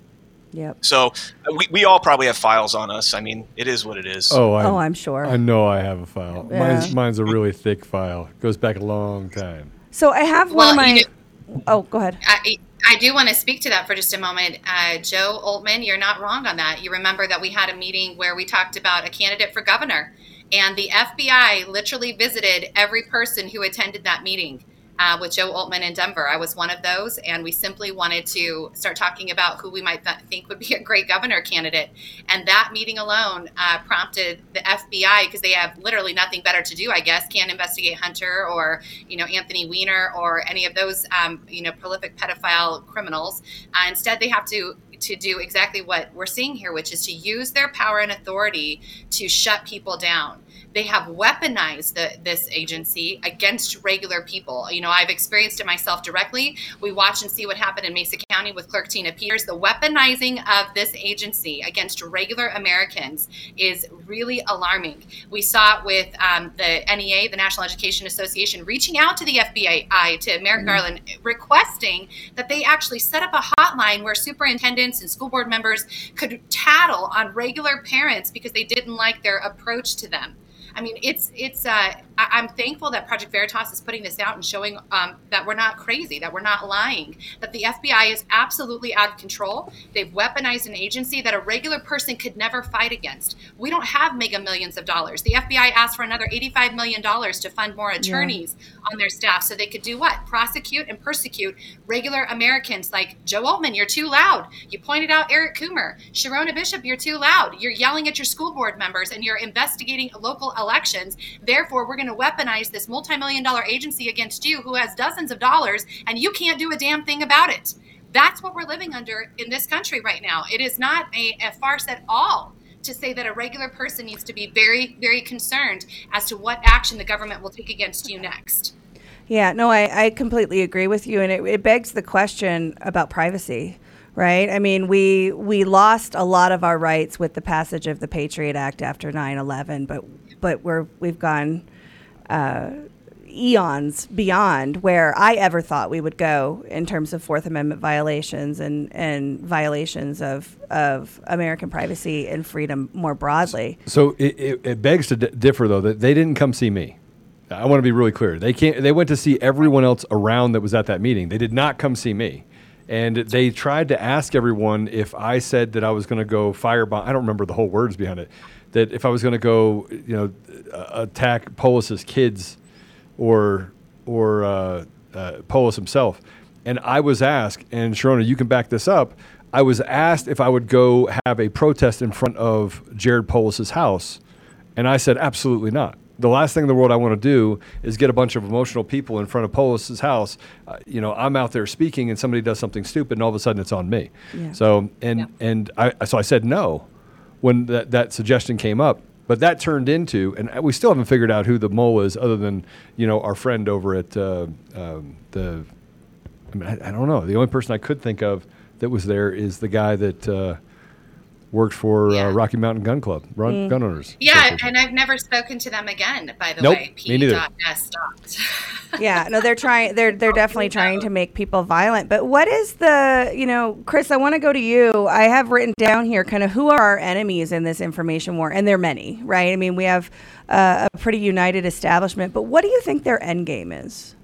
Yep. So uh, we, we all probably have files on us. I mean, it is what it is. Oh, I, oh, I'm sure. I know I have a file. Yeah. Mine's, mine's a really thick file. Goes back a long time. So I have one Well, of my. you oh, go ahead. I, I do want to speak to that for just a moment. Uh, Joe Oltmann, you're not wrong on that. You remember that we had a meeting where we talked about a candidate for governor, and the FBI literally visited every person who attended that meeting. Uh, with Joe Oltmann in Denver. I was one of those, and we simply wanted to start talking about who we might th- think would be a great governor candidate. And that meeting alone uh, prompted the FBI, because they have literally nothing better to do, I guess, can't investigate Hunter or you know Anthony Weiner or any of those um, you know prolific pedophile criminals. Uh, instead, they have to to do exactly what we're seeing here, which is to use their power and authority to shut people down they have weaponized the, this agency against regular people. You know, I've experienced it myself directly. We watch and see what happened in Mesa County with Clerk Tina Peters. The weaponizing of this agency against regular Americans is really alarming. We saw it with um, the NEA, the National Education Association, reaching out to the FBI, to Merrick mm-hmm. Garland, requesting that they actually set up a hotline where superintendents and school board members could tattle on regular parents because they didn't like their approach to them. I mean, it's it's. Uh, I, am thankful that Project Veritas is putting this out and showing um, that we're not crazy, that we're not lying, that the FBI is absolutely out of control. They've weaponized an agency that a regular person could never fight against. We don't have mega millions of dollars. The FBI asked for another 85 million dollars to fund more attorneys yeah. on their staff so they could do what? Prosecute and persecute regular Americans like Joe Oltmann. You're too loud. You pointed out Eric Coomer, Sherronna Bishop. You're too loud. You're yelling at your school board members and you're investigating local elections. Therefore, we're going to weaponize this multi-million dollar agency against you who has dozens of dollars and you can't do a damn thing about it. That's what we're living under in this country right now. It is not a, a farce at all to say that a regular person needs to be very, very concerned as to what action the government will take against you next. Yeah, no, I, I completely agree with you. And it, it begs the question about privacy right? I mean, we we lost a lot of our rights with the passage of the Patriot Act after 9/11, but but we're we've gone uh, eons beyond where I ever thought we would go in terms of Fourth Amendment violations and, and violations of, of American privacy and freedom more broadly. So it, it, it begs to d- differ, though, that they didn't come see me. I want to be really clear. They can't. They went to see everyone else around that was at that meeting. They did not come see me, and they tried to ask everyone if I said that I was going to go firebomb. I don't remember the whole words behind it that if I was going to go, you know, attack Polis's kids or or uh, uh, Polis himself, and I was asked, and Sherronna, you can back this up. I was asked if I would go have a protest in front of Jared Polis's house, and I said absolutely not. The last thing in the world I want to do is get a bunch of emotional people in front of Polis's house. Uh, you know, I'm out there speaking, and somebody does something stupid, and all of a sudden it's on me. Yeah. So, and yeah. and I so I said no when that, that suggestion came up. But that turned into, and we still haven't figured out who the mole is, other than you know our friend over at uh, um, the I mean, I, I don't know. The only person I could think of that was there is the guy that uh, worked for uh, Rocky Mountain Gun Club, run, Mm. gun owners. Yeah, and I've never spoken to them again. By the Nope, way, me neither. P.S. yeah, no, they're trying. They're they're definitely trying to make people violent. But what is the you know, Chris? I want to go to you. I have written down here kind of who are our enemies in this information war, and they're many, right? I mean, we have uh, a pretty united establishment. But what do you think their end game is?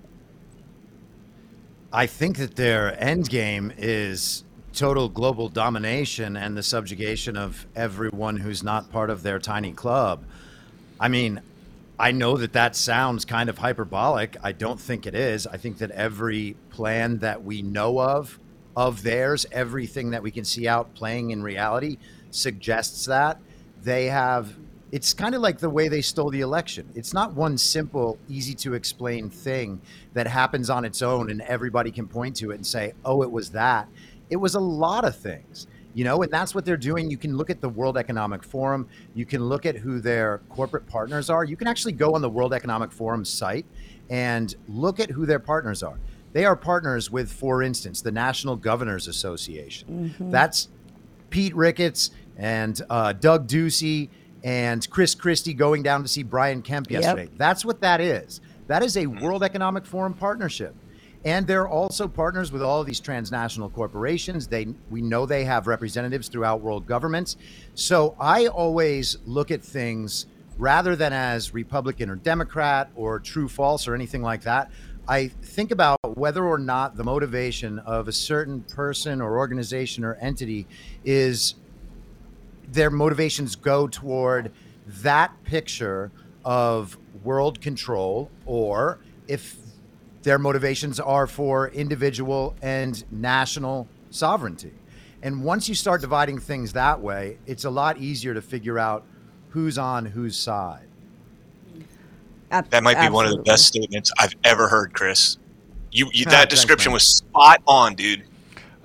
I think that their end game is total global domination and the subjugation of everyone who's not part of their tiny club. I mean, I know that that sounds kind of hyperbolic. I don't think it is. I think that every plan that we know of of theirs, everything that we can see out playing in reality suggests that they have it's kind of like the way they stole the election. It's not one simple, easy to explain thing that happens on its own and everybody can point to it and say, "Oh, it was that." It was a lot of things. You know, and that's what they're doing. You can look at the World Economic Forum. You can look at who their corporate partners are. You can actually go on the World Economic Forum site and look at who their partners are. They are partners with, for instance, the National Governors Association. Mhm. That's Pete Ricketts and uh, Doug Ducey and Chris Christie going down to see Brian Kemp Yep. yesterday. That's what that is. That is a World Economic Forum partnership. And they're also partners with all of these transnational corporations. They we know they have representatives throughout world governments. So I always look at things rather than as Republican or Democrat or true false or anything like that. I think about whether or not the motivation of a certain person or organization or entity is their motivations go toward that picture of world control or if their motivations are for individual and national sovereignty. And once you start dividing things that way, it's a lot easier to figure out who's on whose side. That might be one of the best statements I've ever heard, Chris. You, you that thanks, description man. was spot on, dude.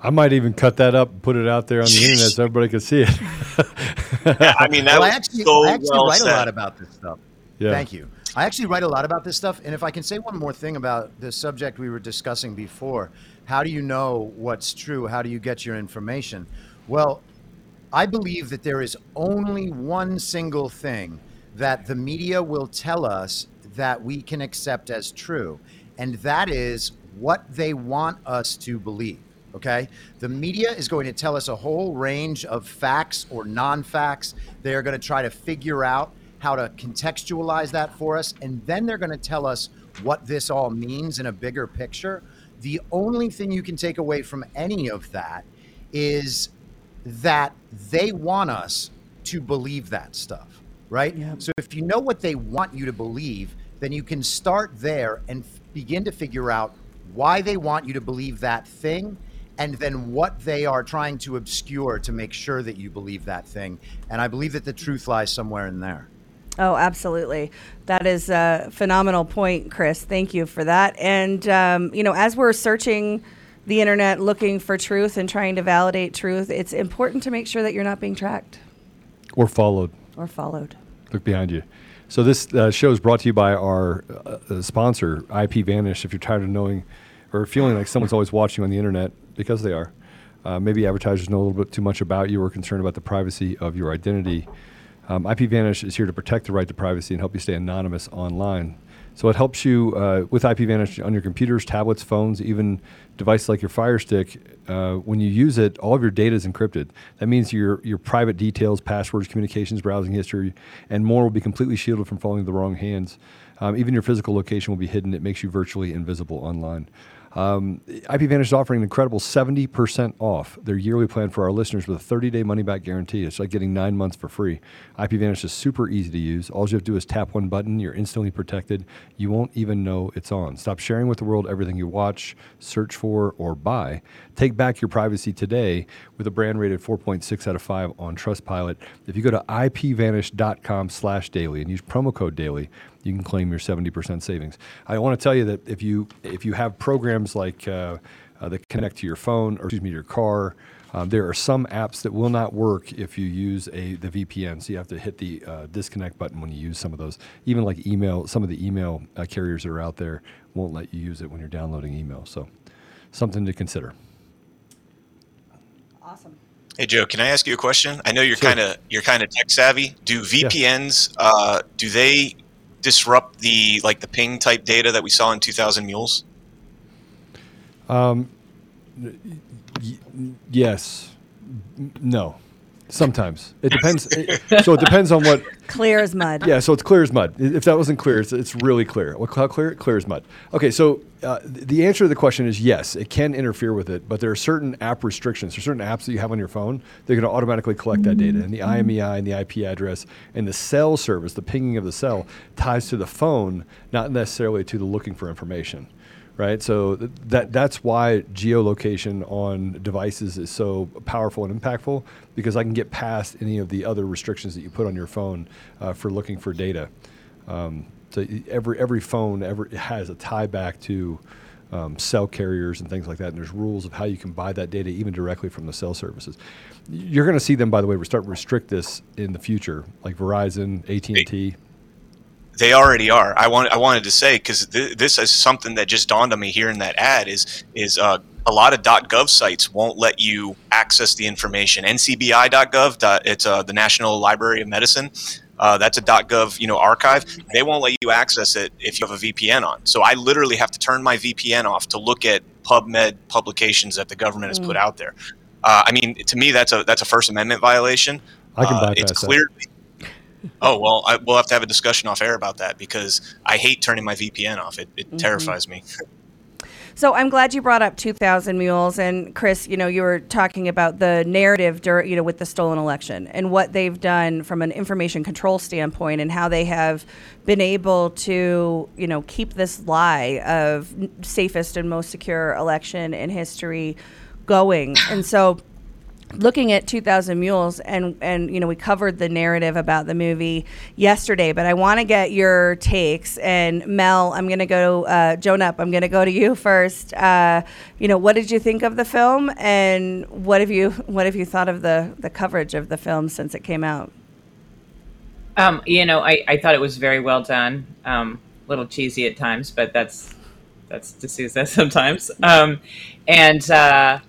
I might even cut that up and put it out there on the internet so everybody can see it. I mean, that Well, I actually, so I actually well write said. a lot about this stuff. Yeah. Thank you. I actually write a lot about this stuff. And if I can say one more thing about the subject we were discussing before, how do you know what's true? How do you get your information? Well, I believe that there is only one single thing that the media will tell us that we can accept as true, and that is what they want us to believe. Okay? The media is going to tell us a whole range of facts or non facts. They are going to try to figure out how to contextualize that for us, and then they're going to tell us what this all means in a bigger picture. The only thing you can take away from any of that is that they want us to believe that stuff, right? Yeah. So if you know what they want you to believe, then you can start there and f- begin to figure out why they want you to believe that thing and then what they are trying to obscure to make sure that you believe that thing. And I believe that the truth lies somewhere in there. Oh, absolutely. That is a phenomenal point, Chris. Thank you for that. And, um, you know, as we're searching the internet looking for truth and trying to validate truth, it's important to make sure that you're not being tracked or followed. or followed. Look behind you. So this uh, show is brought to you by our uh, uh, sponsor, IP Vanish. If you're tired of knowing or feeling like someone's always watching on the internet, because they are, uh, maybe advertisers know a little bit too much about you or concerned about the privacy of your identity. Um, IP Vanish is here to protect the right to privacy and help you stay anonymous online. So it helps you uh, with IP Vanish on your computers, tablets, phones, even devices like your Fire Stick. Uh, when you use it, all of your data is encrypted. That means your your private details, passwords, communications, browsing history, and more will be completely shielded from falling into the wrong hands. Um, even your physical location will be hidden. It makes you virtually invisible online. Um, IP Vanish is offering an incredible 70% off their yearly plan for our listeners with a 30 day money back guarantee. It's like getting nine months for free. IPVanish is super easy to use. All you have to do is tap one button, you're instantly protected. You won't even know it's on. Stop sharing with the world everything you watch, search for, or buy. Take back your privacy today with a brand rated 4.6 out of 5 on Trustpilot. If you go to ipvanish.com slash daily and use promo code daily, you can claim your 70% savings. I want to tell you that if you if you have programs like uh, uh, that connect to your phone or excuse me your car, um, there are some apps that will not work if you use a the VPN. So you have to hit the uh, disconnect button when you use some of those. Even like email, some of the email uh, carriers that are out there won't let you use it when you're downloading email. So something to consider. Awesome. Hey Joe, can I ask you a question? I know you're kind of you're kind of tech savvy. Do VPNs uh, do they disrupt the like the ping type data that we saw in 2000 Mules? Um, y- yes, no. Sometimes it depends. it- so it depends on what. Clear as mud. Yeah, so it's clear as mud. If that wasn't clear, it's, it's really clear. What how clear? Clear as mud. Okay, so uh, the answer to the question is yes, it can interfere with it, but there are certain app restrictions. There are certain apps that you have on your phone They're going to automatically collect that data, and the IMEI and the IP address and the cell service, the pinging of the cell, ties to the phone, not necessarily to the looking for information right? So th- that that's why geolocation on devices is so powerful and impactful because I can get past any of the other restrictions that you put on your phone uh, for looking for data. Um, so every every phone ever has a tie back to um, cell carriers and things like that, and there's rules of how you can buy that data even directly from the cell services. You're going to see them, by the way, we start to restrict this in the future, like Verizon, AT and T. They already are. I want I wanted to say because th- this is something that just dawned on me here in that ad is is uh, a lot of .gov sites won't let you access the information. NCBI.gov, it's uh, the National Library of Medicine. Uh, that's a .gov you know archive. They won't let you access it if you have a VPN on. So I literally have to turn my VPN off to look at PubMed publications that the government has put Mm. out there. Uh, I mean, to me, that's a that's a First Amendment violation. I can Uh, bypass it's that. Oh well, I, we'll have to have a discussion off air about that because I hate turning my VPN off. It, it Mhm. terrifies me. So I'm glad you brought up 2,000 Mules, and Chris, you know, you were talking about the narrative, dur- you know, with the stolen election and what they've done from an information control standpoint, and how they have been able to, you know, keep this lie of safest and most secure election in history going. And so looking at 2000 mules and and you know we covered the narrative about the movie yesterday but i want to get your takes and mel i'm going to go uh, joan up i'm going to go to you first uh, you know what did you think of the film and what have you what have you thought of the the coverage of the film since it came out Um, you know, I, I thought it was very well done. Um, a little cheesy at times, but that's that's D'Souza sometimes. Um, and uh,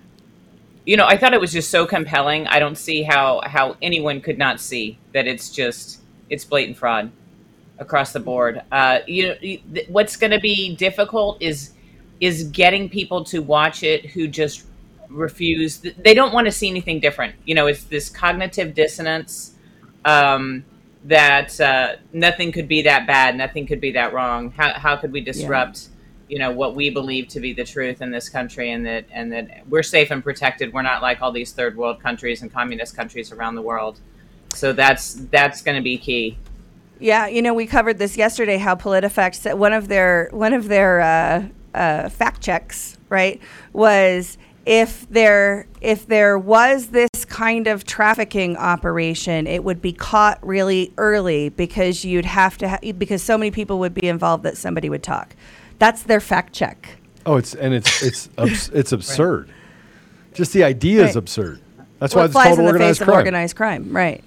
you know, I thought it was just so compelling. I don't see how how anyone could not see that it's just it's blatant fraud across the board. Uh, you know, what's going to be difficult is is getting people to watch it who just refuse. th- They don't want to see anything different. You know, it's this cognitive dissonance um, that uh, nothing could be that bad, nothing could be that wrong. How how could we disrupt? You know what we believe to be the truth in this country, and that and that we're safe and protected. We're not like all these third world countries and communist countries around the world. So that's that's going to be key. Yeah, you know, we covered this yesterday. How PolitiFact one of their one of their uh, uh, fact checks, right, was if there if there was this kind of trafficking operation, it would be caught really early because you'd have to ha- because so many people would be involved that somebody would talk. That's their fact check. Oh, it's and it's it's abs- it's absurd. Just the idea is absurd. That's Well, why it it's called in the organized face crime. of organized crime, right?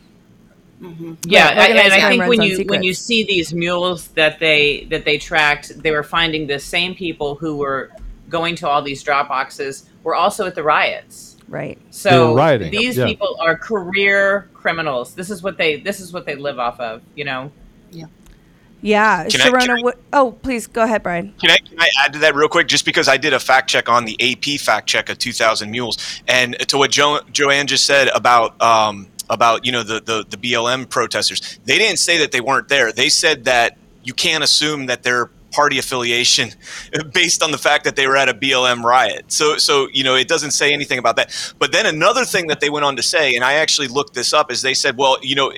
Mm-hmm. Yeah, Right, I- and I think when on you when you see these mules that they that they tracked, they were finding the same people who were going to all these drop boxes were also at the riots. Right. So were these yeah. people are career criminals. This is what they this is what they live off of. You know. Yeah, Can I- can Sherronna. oh, please go ahead, Brian. Can I, can I add to that real quick? Just because I did a fact check on the AP fact check of 2,000 Mules, and to what jo- Joanne just said about um, about you know the, the the BLM protesters, they didn't say that they weren't there. They said that you can't assume that their party affiliation based on the fact that they were at a BLM riot. So so you know it doesn't say anything about that. But then another thing that they went on to say, and I actually looked this up, is they said, well, you know.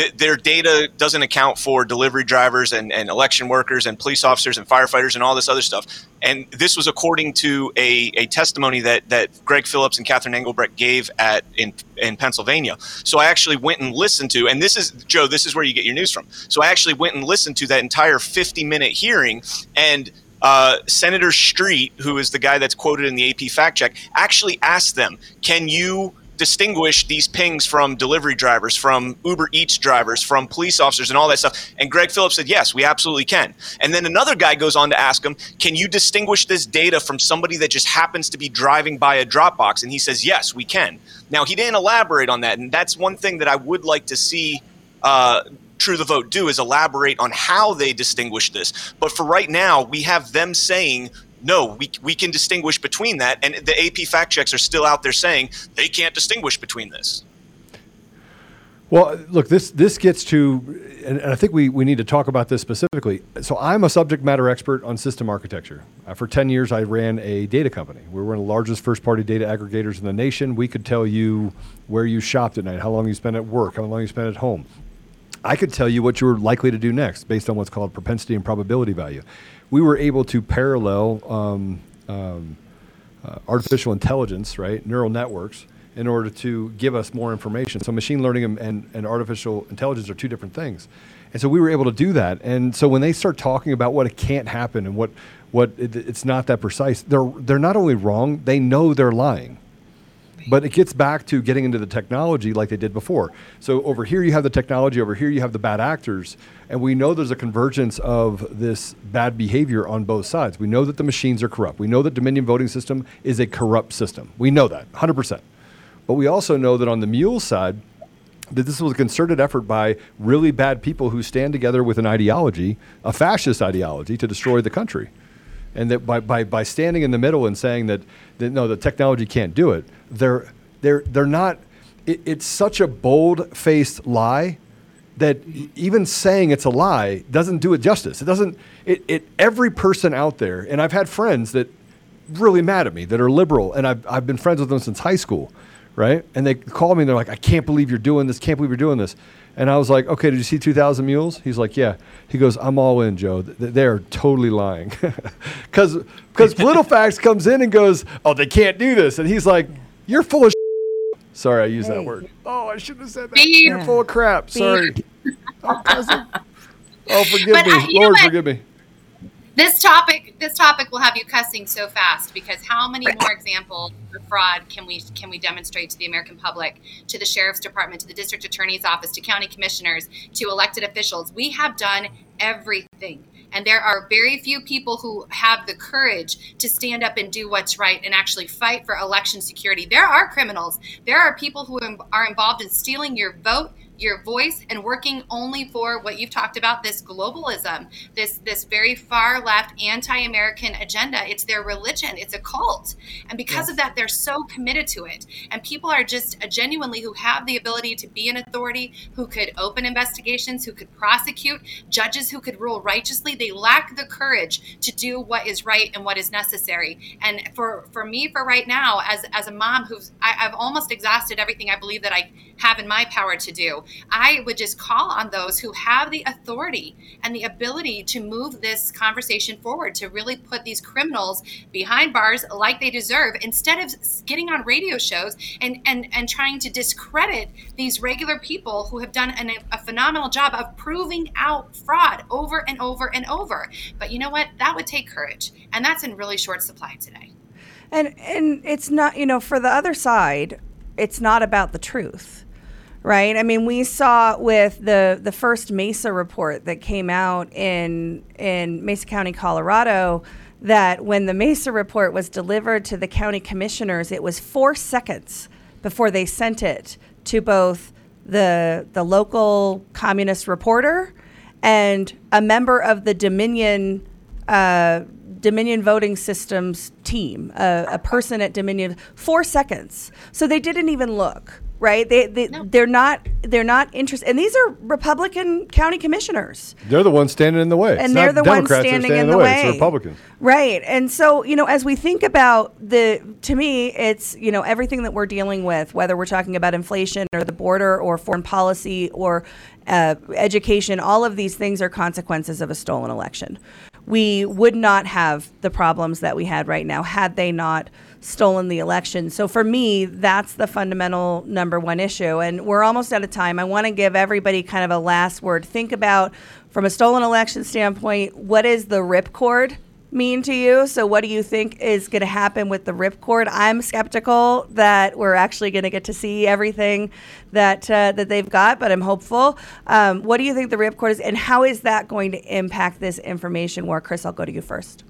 Th- their data doesn't account for delivery drivers and, and election workers and police officers and firefighters and all this other stuff. And this was according to a, a testimony that, that Greg Phillips and Catherine Engelbrecht gave at in, in Pennsylvania. So I actually went and listened to, and this is Joe, this is where you get your news from. So I actually went and listened to that entire 50 minute hearing and uh, Senator Street, who is the guy that's quoted in the AP fact check, actually asked them, "Can you distinguish these pings from delivery drivers, from Uber Eats drivers, from police officers, and all that stuff? And Greg Phillips said, yes, we absolutely can. And then another guy goes on to ask him, can you distinguish this data from somebody that just happens to be driving by a Dropbox? And he says, yes, we can. Now, he didn't elaborate on that. And that's one thing that I would like to see. Uh, True the Vote do is elaborate on how they distinguish this. But for right now, we have them saying no, we, we can distinguish between that. And the AP fact checks are still out there saying they can't distinguish between this. Well, look, this this gets to, and, I think we, we need to talk about this specifically. So I'm a subject matter expert on system architecture. Uh, for 10 years, I ran a data company. We were one of the largest first party data aggregators in the nation. We could tell you where you shopped at night, how long you spent at work, how long you spent at home. I could tell you what you're likely to do next based on what's called propensity and probability value. We were able to parallel um, um, uh, artificial intelligence, right, neural networks, in order to give us more information. So machine learning and, and, and artificial intelligence are two different things. And so we were able to do that. And so when they start talking about what it can't happen and what, what it, it's not that precise, they're, they're not only wrong, they know they're lying. But it gets back to getting into the technology like they did before. So over here you have the technology, over here you have the bad actors, and we know there's a convergence of this bad behavior on both sides. We know that the machines are corrupt. We know that Dominion voting system is a corrupt system. We know that 100%. But we also know that on the mule side, that this was a concerted effort by really bad people who stand together with an ideology, a fascist ideology, to destroy the country. And that by, by, by standing in the middle and saying that, that no, the technology can't do it, they're, they're, they're not, it, it's such a bold faced lie that even saying it's a lie doesn't do it justice. It doesn't, it, it, every person out there, and I've had friends that really mad at me that are liberal, and I've, I've been friends with them since high school, right? And they call me and they're like, I can't believe you're doing this, can't believe you're doing this. And I was like, okay, did you see 2,000 Mules? He's like, yeah. He goes, I'm all in, Joe. They're totally lying. Because PolitiFacts comes in and goes, oh, they can't do this. And he's like, you're full of Sorry, I used hey. that word. Oh, I shouldn't have said that. Beep. You're full of crap. Sorry. oh, oh, forgive but, me. Uh, Lord, forgive me. This topic, this topic will have you cussing so fast because how many more examples of fraud can we can we demonstrate to the American public, to the sheriff's department, to the district attorney's office, to county commissioners, to elected officials? We have done everything. And there are very few people who have the courage to stand up and do what's right and actually fight for election security. There are criminals. There are people who are involved in stealing your vote, your voice and working only for what you've talked about this globalism this this very far left anti-american agenda. It's their religion. It's a cult. And because yes. of that they're so committed to it. And people are just uh, genuinely who have the ability to be an authority who could open investigations who could prosecute judges who could rule righteously. They lack the courage to do what is right and what is necessary. And for for me for right now as as a mom who's I, i've almost exhausted everything i believe that i have in my power to do I would just call on those who have the authority and the ability to move this conversation forward, to really put these criminals behind bars like they deserve, instead of getting on radio shows and, and, and trying to discredit these regular people who have done an, a phenomenal job of proving out fraud over and over and over. But you know what? That would take courage. And that's in really short supply today. And and it's not, you know, for the other side, it's not about the truth right? I mean, we saw with the the first Mesa report that came out in in Mesa County, Colorado, that when the Mesa report was delivered to the county commissioners, it was four seconds before they sent it to both the the local communist reporter and a member of the Dominion. Uh, Dominion voting systems team, a person at Dominion, four seconds. So they didn't even look right? They, they no. they're not they're not interested, and these are Republican county commissioners. They're the ones standing in the way, and it's they're the Democrats ones standing, standing in the way. way. It's Republicans, right? And so you know, as we think about the, to me, it's you know everything that we're dealing with, whether we're talking about inflation or the border or foreign policy or uh, education, all of these things are consequences of a stolen election. We would not have the problems that we had right now had they not stolen the election. So for me, that's the fundamental number one issue. And we're almost out of time. I want to give everybody kind of a last word. Think about, from a stolen election standpoint, what is the ripcord mean to you? So, what do you think is going to happen with the ripcord? I'm skeptical that we're actually going to get to see everything that uh, that they've got, but I'm hopeful. Um, what do you think the ripcord is, and how is that going to impact this information war? Chris, I'll go to you first.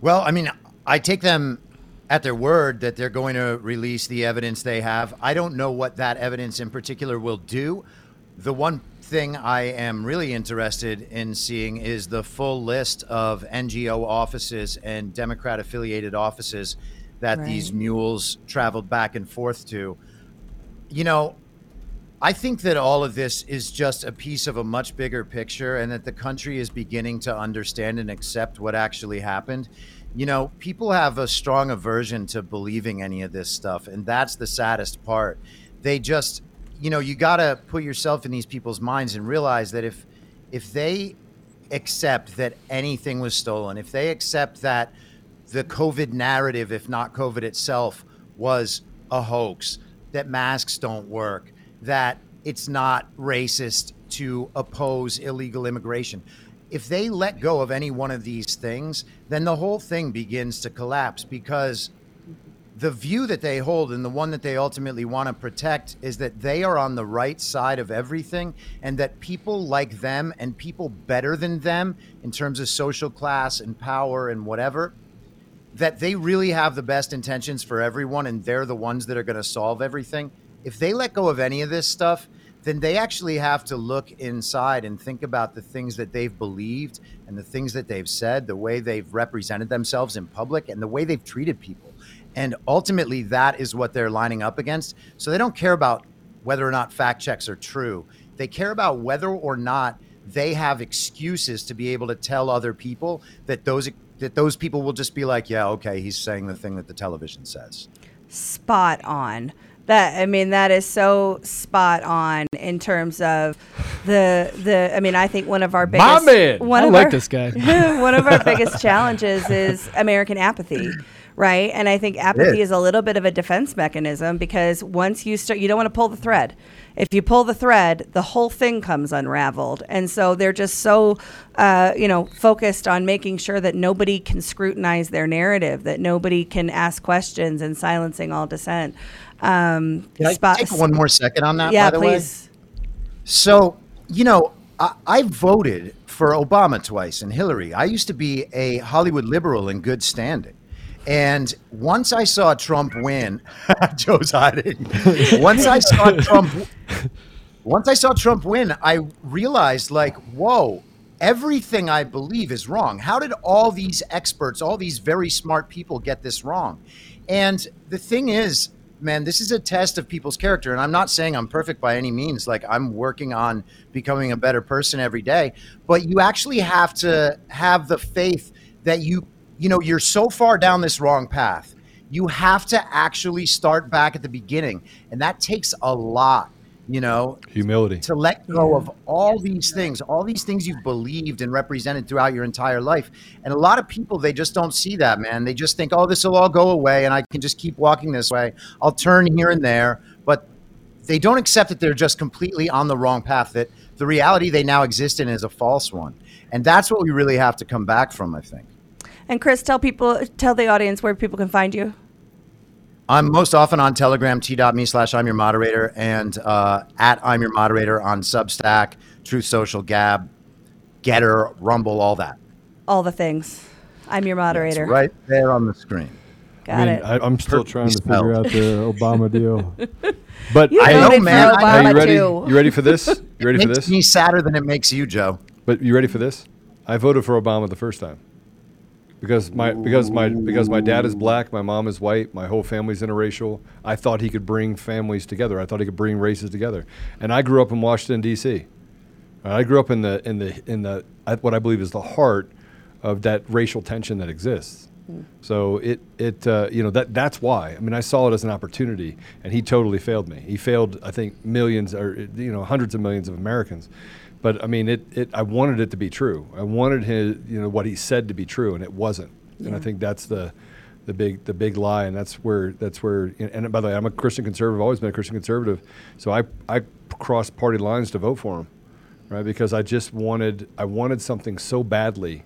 Well, I mean, I take them at their word that they're going to release the evidence they have. I don't know what that evidence in particular will do. The one thing I am really interested in seeing is the full list of NGO offices and Democrat affiliated offices that Right. these mules traveled back and forth to. You know, I think that all of this is just a piece of a much bigger picture and that the country is beginning to understand and accept what actually happened. You know, people have a strong aversion to believing any of this stuff, and that's the saddest part. They just, you know, you got to put yourself in these people's minds and realize that if if they accept that anything was stolen, if they accept that the COVID narrative, if not COVID itself, was a hoax, that masks don't work, that it's not racist to oppose illegal immigration. If they let go of any one of these things, then the whole thing begins to collapse because the view that they hold and the one that they ultimately want to protect is that they are on the right side of everything and that people like them and people better than them in terms of social class and power and whatever that they really have the best intentions for everyone and they're the ones that are going to solve everything. If they let go of any of this stuff, then they actually have to look inside and think about the things that they've believed and the things that they've said, the way they've represented themselves in public, and the way they've treated people. And ultimately, that is what they're lining up against. So they don't care about whether or not fact checks are true. They care about whether or not they have excuses to be able to tell other people that those that those people will just be like, yeah, okay, he's saying the thing that the television says. spot on. That I mean, that is so spot on in terms of the the. I mean, I think one of our My biggest man! one I of like our, this guy. one of our biggest challenges is American apathy. Right. And I think apathy is. is a little bit of a defense mechanism because once you start, you don't want to pull the thread. If you pull the thread, the whole thing comes unraveled. And so they're just so, uh, you know, focused on making sure that nobody can scrutinize their narrative, that nobody can ask questions and silencing all dissent. Um, Can I spot- take one more second on that? Yeah, by the please. Way? So, you know, I, I voted for Obama twice and Hillary. I used to be a Hollywood liberal in good standing. And once I saw Trump win, Joe's hiding. once I saw Trump, once I saw Trump win, I realized, like, whoa, everything I believe is wrong. How did all these experts, all these very smart people get this wrong? And the thing is, man, this is a test of people's character. And I'm not saying I'm perfect by any means. Like, I'm working on becoming a better person every day. But you actually have to have the faith that you, you know, you're so far down this wrong path. You have to actually start back at the beginning. And that takes a lot, you know, Humility. to let go of all these things, all these things you've believed and represented throughout your entire life. And a lot of people, they just don't see that, man. They just think, oh, this will all go away and I can just keep walking this way. I'll turn here and there. But they don't accept that they're just completely on the wrong path, that the reality they now exist in is a false one. And that's what we really have to come back from, I think. And Chris, tell people, tell the audience where people can find you. I'm most often on Telegram, t.me slash I'm your moderator, and uh, at I'm your moderator on Substack, Truth Social, Gab, GETTR, Rumble, all that. All the things. I'm your moderator. It's right there on the screen. Got I mean, it. I, I'm still trying to Perfectly figure out the Obama deal. But You I know, man. Obama Are you ready? too. You ready for this? You ready it for makes this? me sadder than it makes you, Joe. But you ready for this? I voted for Obama the first time because my because my because my dad is black, my mom is white, my whole family's interracial. I thought he could bring families together. I thought he could bring races together. And I grew up in Washington D.C. I grew up in the in the in the what I believe is the heart of that racial tension that exists. So it it uh, you know that that's why. I mean, I saw it as an opportunity, and he totally failed me. He failed, I think, millions or you know hundreds of millions of Americans. But I mean, it, it I wanted it to be true. I wanted his you know what he said to be true, and it wasn't. And I think that's the the big the big lie, and that's where that's where. And by the way, I'm a Christian conservative. I've Always been a Christian conservative. So I I crossed party lines to vote for him, right? Because I just wanted I wanted something so badly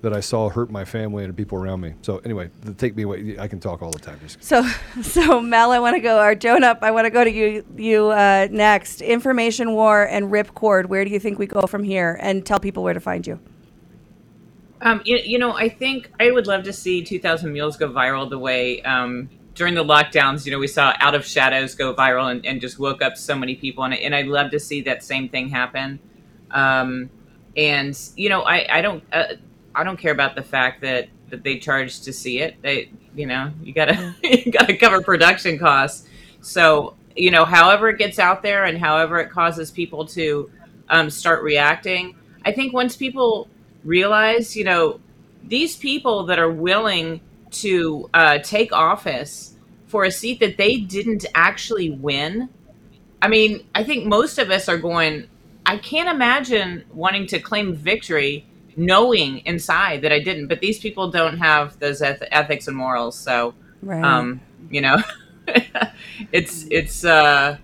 that I saw hurt my family and the people around me. So anyway, the, take me away. I can talk all the time. Just So, so Mel, I want to go, or Joan up, I want to go to you, you uh, next. Information war and ripcord. Where do you think we go from here? And tell people where to find you. Um, you, you know, I think I would love to see 2000 Mules go viral the way um, during the lockdowns, you know, we saw Out of Shadows go viral and, and just woke up so many people. And, and I'd love to see that same thing happen. Um, and, you know, I, I don't, uh, I don't care about the fact that, that they charge to see it. They, you know, you gotta, you gotta cover production costs. So, you know, however it gets out there and however it causes people to um, start reacting, I think once people realize, you know, these people that are willing to uh, take office for a seat that they didn't actually win. I mean, I think most of us are going, I can't imagine wanting to claim victory knowing inside that I didn't, but these people don't have those eth- ethics and morals. So, Right. um, you know, it's, it's, uh,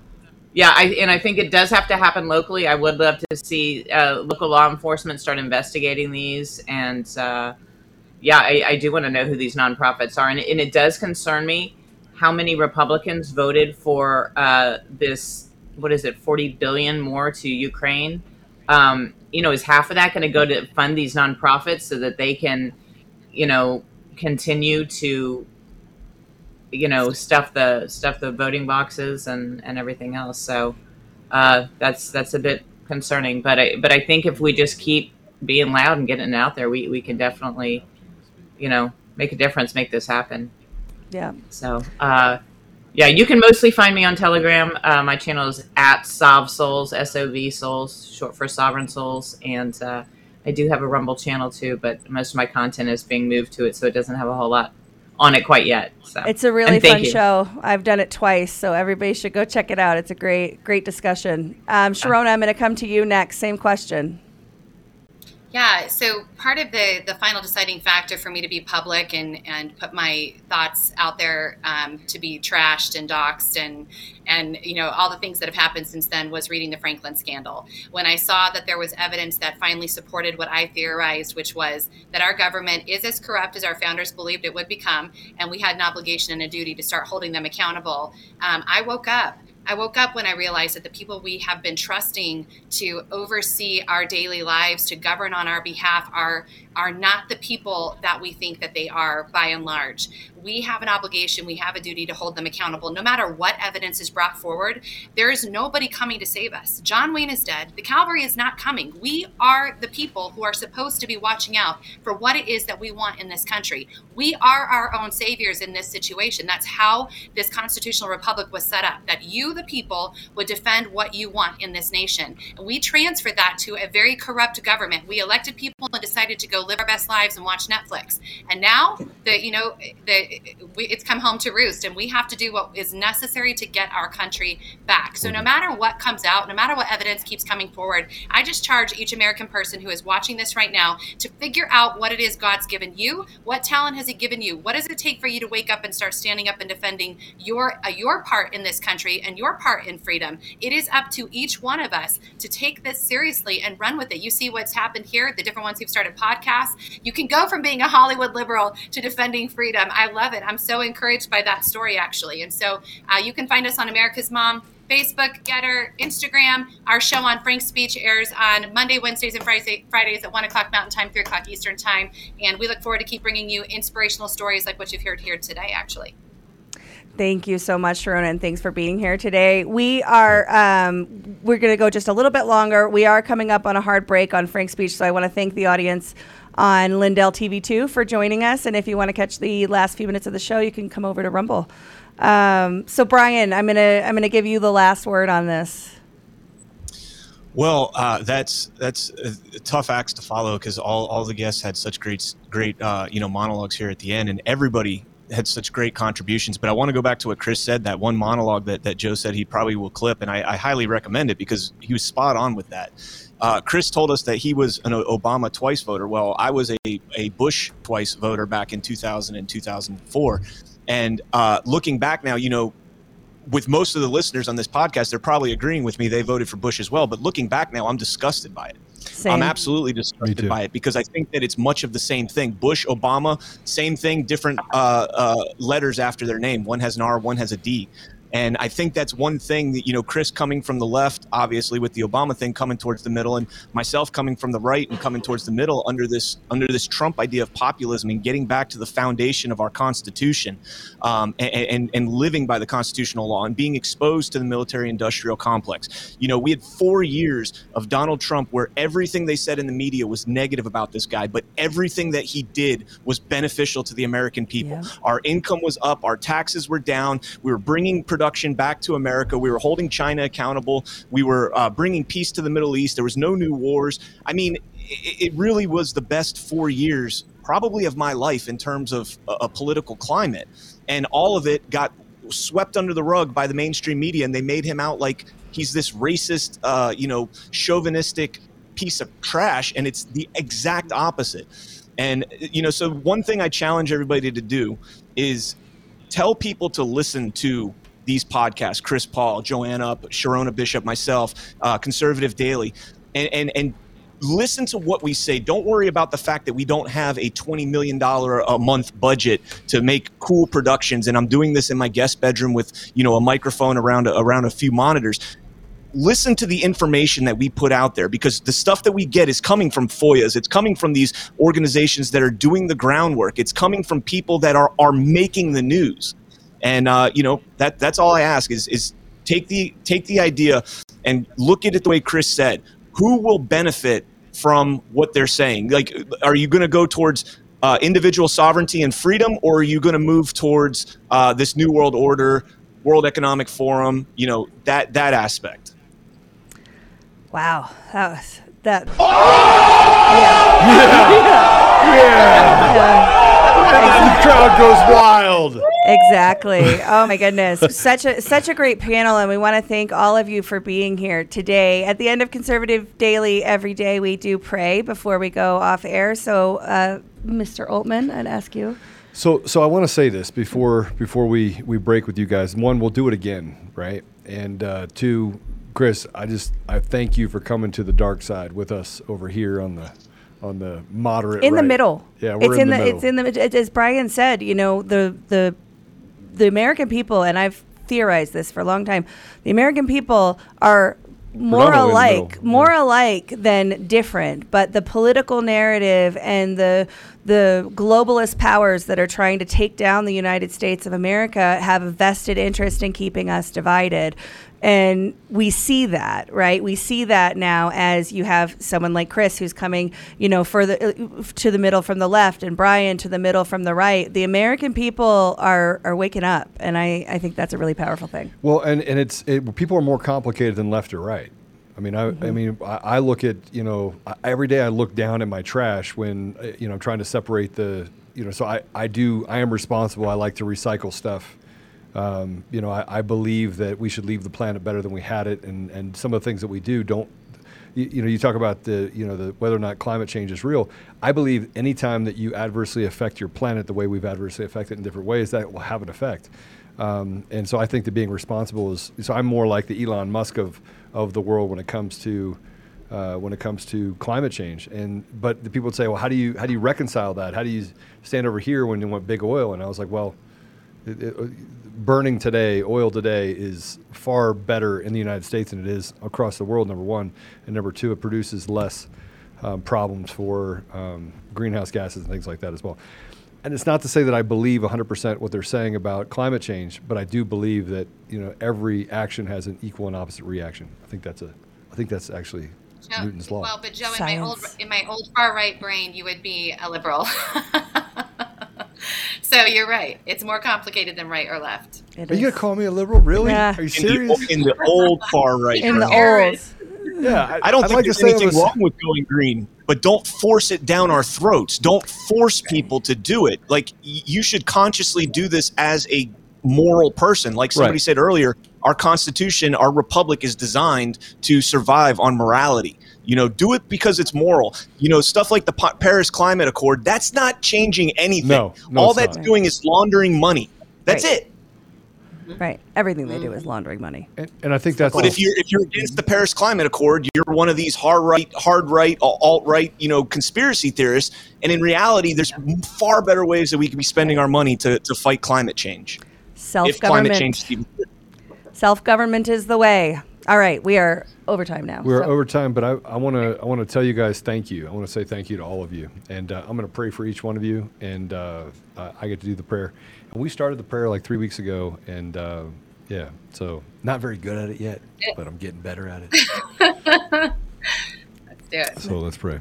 yeah, I, and I think it does have to happen locally. I would love to see uh, local law enforcement start investigating these and, uh, yeah, I, I do want to know who these nonprofits are, and, and it does concern me how many Republicans voted for uh, this. What is it, forty billion more to Ukraine? Um, you know, is half of that going to go to fund these nonprofits so that they can, you know, continue to, you know, stuff the stuff the voting boxes and and everything else? So uh, that's that's a bit concerning. But I but I think if we just keep being loud and getting it out there, we we can definitely you know, make a difference, make this happen. Yeah. So, uh, yeah, you can mostly find me on Telegram. Uh, my channel is at Sov Souls, S O V Souls, short for Sovereign Souls, and uh, I do have a Rumble channel too, but most of my content is being moved to it, so it doesn't have a whole lot on it quite yet. So It's a really fun you. show. I've done it twice, so everybody should go check it out. It's a great, great discussion. Um, Sherronna, I'm going to come to you next. Same question. Yeah, so part of the the final deciding factor for me to be public and and put my thoughts out there um, to be trashed and doxxed and and you know all the things that have happened since then was reading the Franklin scandal. When I saw that there was evidence that finally supported what I theorized, which was that our government is as corrupt as our founders believed it would become, and we had an obligation and a duty to start holding them accountable. Um, I woke up. I woke up when I realized that the people we have been trusting to oversee our daily lives, to govern on our behalf, are are not the people that we think that they are by and large. We have an obligation, we have a duty to hold them accountable no matter what evidence is brought forward. There is nobody coming to save us. John Wayne is dead. The Calvary is not coming. We are the people who are supposed to be watching out for what it is that we want in this country. We are our own saviors in this situation. That's how this constitutional republic was set up that you, the people, would defend what you want in this nation. And we transferred that to a very corrupt government. We elected people and decided to go live our best lives and watch Netflix. And now, the you know, the we, it's come home to roost, and we have to do what is necessary to get our country back. So no matter what comes out, no matter what evidence keeps coming forward, I just charge each American person who is watching this right now to figure out what it is God's given you. What talent has He given you? What does it take for you to wake up and start standing up and defending your uh, your part in this country and your part in freedom? It is up to each one of us to take this seriously and run with it. You see what's happened here, the different ones who've started podcasts. You can go from being a Hollywood liberal to defending freedom. I love it. I'm so encouraged by that story, actually. And so uh, you can find us on America's Mom. Facebook, GETTR, Instagram. Our show on Frank's Speech airs on Monday, Wednesdays, and Fridays, Fridays at 1 o'clock Mountain Time, 3 o'clock Eastern Time. And we look forward to keep bringing you inspirational stories like what you've heard here today, actually. Thank you so much, Sherronna, and thanks for being here today. We are um, we're going to go just a little bit longer. We are coming up on a hard break on Frank's speech, so I want to thank the audience on Lindell TV2 for joining us. And if you want to catch the last few minutes of the show, you can come over to Rumble. Um, so, Brian, I'm gonna I'm gonna give you the last word on this. Well, uh, that's that's a tough acts to follow because all, all the guests had such great great uh, you know monologues here at the end, and everybody had such great contributions. But I want to go back to what Chris said that one monologue that, that Joe said he probably will clip, and I, I highly recommend it because he was spot on with that. Uh, Chris told us that he was an Obama twice voter. Well, I was a, a Bush twice voter back in 2000 and 2004. And uh, looking back now, you know, with most of the listeners on this podcast, they're probably agreeing with me. They voted for Bush as well. But looking back now, I'm disgusted by it. Same. I'm absolutely disgusted by it because I think that it's much of the same thing. Bush, Obama, same thing, different uh, uh, letters after their name. One has an R, one has a D. And I think that's one thing that, you know, Chris coming from the left, obviously with the Obama thing coming towards the middle and myself coming from the right and coming towards the middle under this under this Trump idea of populism and getting back to the foundation of our Constitution um, and, and, and living by the constitutional law and being exposed to the military industrial complex. You know, we had four years of Donald Trump where everything they said in the media was negative about this guy, but everything that he did was beneficial to the American people. Our income was up, our taxes were down, we were bringing production back to America, we were holding China accountable, we were uh, bringing peace to the Middle East, there was no new wars. I mean, it, it really was the best four years, probably of my life in terms of a, a political climate. And all of it got swept under the rug by the mainstream media, and they made him out like he's this racist, uh, you know, chauvinistic piece of trash, and it's the exact opposite. And you know, so one thing I challenge everybody to do is tell people to listen to these podcasts: Chris Paul, Joanna, Up, Sherronna Bishop, myself, uh, Conservative Daily, and and and listen to what we say. Don't worry about the fact that we don't have a $20 million a month budget to make cool productions. And I'm doing this in my guest bedroom with, you know, a microphone around, around a few monitors. Listen to the information that we put out there because the stuff that we get is coming from FOIAs. It's coming from these organizations that are doing the groundwork. It's coming from people that are, are making the news. And, uh, you know, that, that's all I ask is, is take the, take the idea and look at it the way Chris said who will benefit from what they're saying? Like, are you going to go towards uh, individual sovereignty and freedom, or are you going to move towards uh, this new world order, World Economic Forum? You know that that aspect. Wow, that was that. The crowd goes wild. Exactly. Oh my goodness. Such a such a great panel and we want to thank all of you for being here today. At the end of Conservative Daily every day we do pray before we go off air. So uh, Mr. Oltmann, I'd ask you. So, so I want to say this before before we we break with you guys. One, we'll do it again, right? And uh, two, Chris, I just I thank you for coming to the dark side with us over here on the on the moderate in the middle. Yeah, we're it's in, the, middle. it's in the as Brian said, you know, the the the American people and I've theorized this for a long time. The American people are more alike, more alike than different, but the political narrative and the the globalist powers that are trying to take down the United States of America have a vested interest in keeping us divided. And we see that, right? We see that now as you have someone like Chris who's coming, you know, further uh, to the middle from the left and Brian to the middle from the right. The American people are are waking up, and I, I think that's a really powerful thing. Well, and and it's it, people are more complicated than left or right. I mean, I, I Mhm. mean, I, I look at you know I, every day I look down at my trash when uh, you know I'm trying to separate the you know. So I I do I am responsible. I like to recycle stuff. Um, you know, I, I believe that we should leave the planet better than we had it, and and some of the things that we do don't. You, you know, you talk about the you know the whether or not climate change is real. I believe anytime that you adversely affect your planet the way we've adversely affected it in different ways, that will have an effect. Um, and so I think that being responsible is. So I'm more like the Elon Musk of of the world when it comes to uh, when it comes to climate change. And but the people would say, well, how do you how do you reconcile that? How do you stand over here when you want big oil? And I was like, well, it, it, burning today, oil today, is far better in the United States than it is across the world. Number one, and number two, it produces less um, problems for um, greenhouse gases and things like that as well. And it's not to say that I believe 100% what they're saying about climate change, but I do believe that you know every action has an equal and opposite reaction. I think that's a, I think that's actually Joe, Newton's law. Well, but Joe, in my old in my old far right brain, you would be a liberal. so you're right. It's more complicated than right or left. It Are you gonna call me a liberal? Really? Yeah. Are you In serious? the, in the old far right. in the brain. old. yeah, I don't I'd think like there's anything a- wrong with going green, but don't force it down our throats. Don't force people to do it. Like y- you should consciously do this as a moral person. Like somebody Right. said earlier, our constitution, our republic is designed to survive on morality. You know, do it because it's moral. You know, stuff like the Pa- Paris Climate Accord, that's not changing anything. No, no, All that's not. doing is laundering money. That's Right. it. Right. Everything they do is mm. laundering money. And, and I think that's. But if you're if you're against the Paris Climate Accord, you're one of these hard right, hard right, alt right, you know, conspiracy theorists. And in reality, there's far better ways that we could be spending our money to, to fight climate change. Self If climate government. change Self government is the way. All right, we are overtime now. We're so- over time, but I, I want to I want to tell you guys thank you. I want to say thank you to all of you, and uh, I'm going to pray for each one of you, and uh, uh, I get to do the prayer. And we started the prayer like three weeks ago, and uh, yeah, so not very good at it yet, but I'm getting better at it. Let's do it. So let's pray.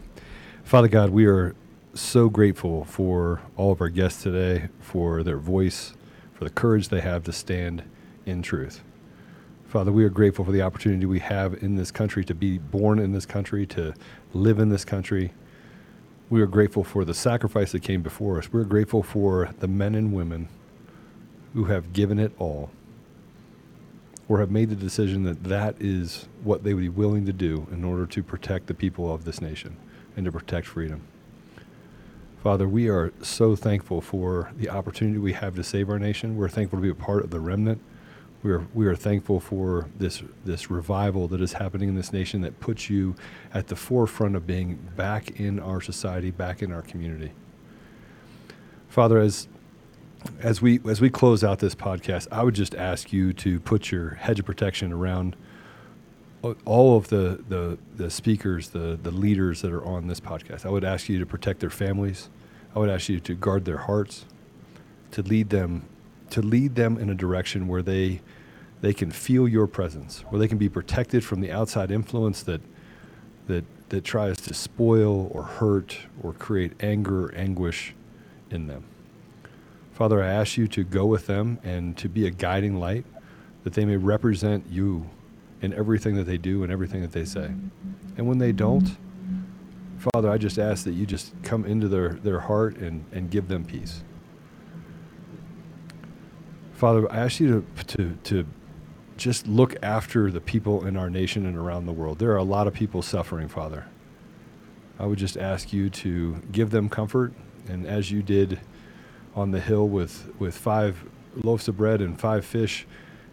Father God, we are so grateful for all of our guests today, for their voice, for the courage they have to stand in truth. Father, we are grateful for the opportunity we have in this country to be born in this country, to live in this country. We are grateful for the sacrifice that came before us. We're grateful for the men and women who have given it all or have made the decision that that is what they would be willing to do in order to protect the people of this nation and to protect freedom. Father, we are so thankful for the opportunity we have to save our nation. We're thankful to be a part of the remnant. We are, we are thankful for this, this revival that is happening in this nation that puts you at the forefront of being back in our society, back in our community. Father, as as we as we close out this podcast, I would just ask you to put your hedge of protection around all of the the, the speakers, the the leaders that are on this podcast. I would ask you to protect their families. I would ask you to guard their hearts, to lead them to lead them in a direction where they they can feel your presence, where they can be protected from the outside influence that that that tries to spoil or hurt or create anger or anguish in them. Father, I ask you to go with them and to be a guiding light that they may represent you in everything that they do and everything that they say. And when they don't, Father, I just ask that you just come into their, their heart and, and give them peace. Father, I ask you to, to, to just look after the people in our nation and around the world. There are a lot of people suffering, Father. I would just ask you to give them comfort, and as you did on the hill with, with five loaves of bread and five fish,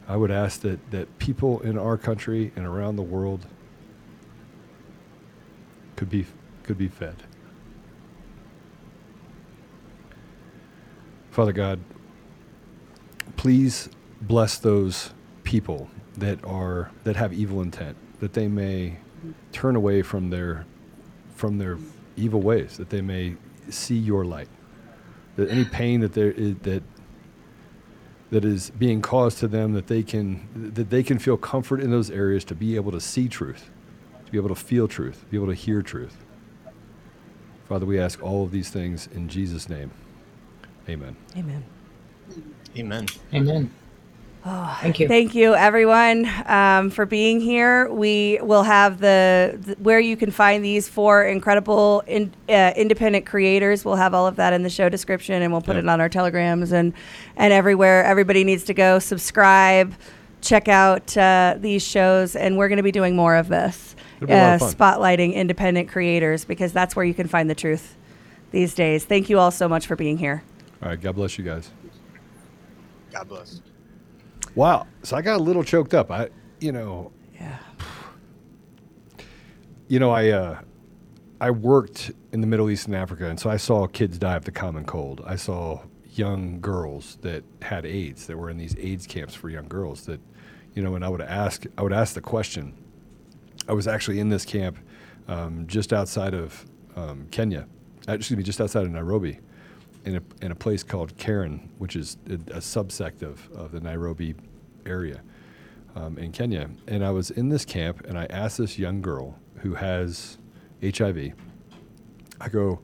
I would ask that, that people in our country and around the world could be, could be fed. Father God, please bless those people that are that have evil intent, that they may turn away from their from their evil ways, that they may see your light that any pain that there is, that that is being caused to them that they can that they can feel comfort in those areas to be able to see truth to be able to feel truth to be able to hear truth father we ask all of these things in jesus name amen Amen. Amen. Amen. Oh, Thank you. Thank you, everyone, um, for being here. We will have the, th- where you can find these four incredible in, uh, independent creators. We'll have all of that in the show description, and we'll put Yep. it on our telegrams and and everywhere. Everybody needs to go subscribe, check out uh, these shows, and we're going to be doing more of this, It'll be a lot uh, of spotlighting independent creators because that's where you can find the truth these days. Thank you all so much for being here. all right god bless you guys God bless. Wow. So i got a little choked up. I you know Yeah. you know i uh i worked in the middle east and africa and so i saw kids die of the common cold. I saw young girls that had aids that were in these aids camps for young girls that you know and i would ask i would ask the question. I was actually in this camp um, just outside of um, kenya uh, excuse me just outside of nairobi in a, in a place called karen which is a, a subsect of, of the nairobi area um, in Kenya. And I was in this camp and I asked this young girl who has HIV, I go,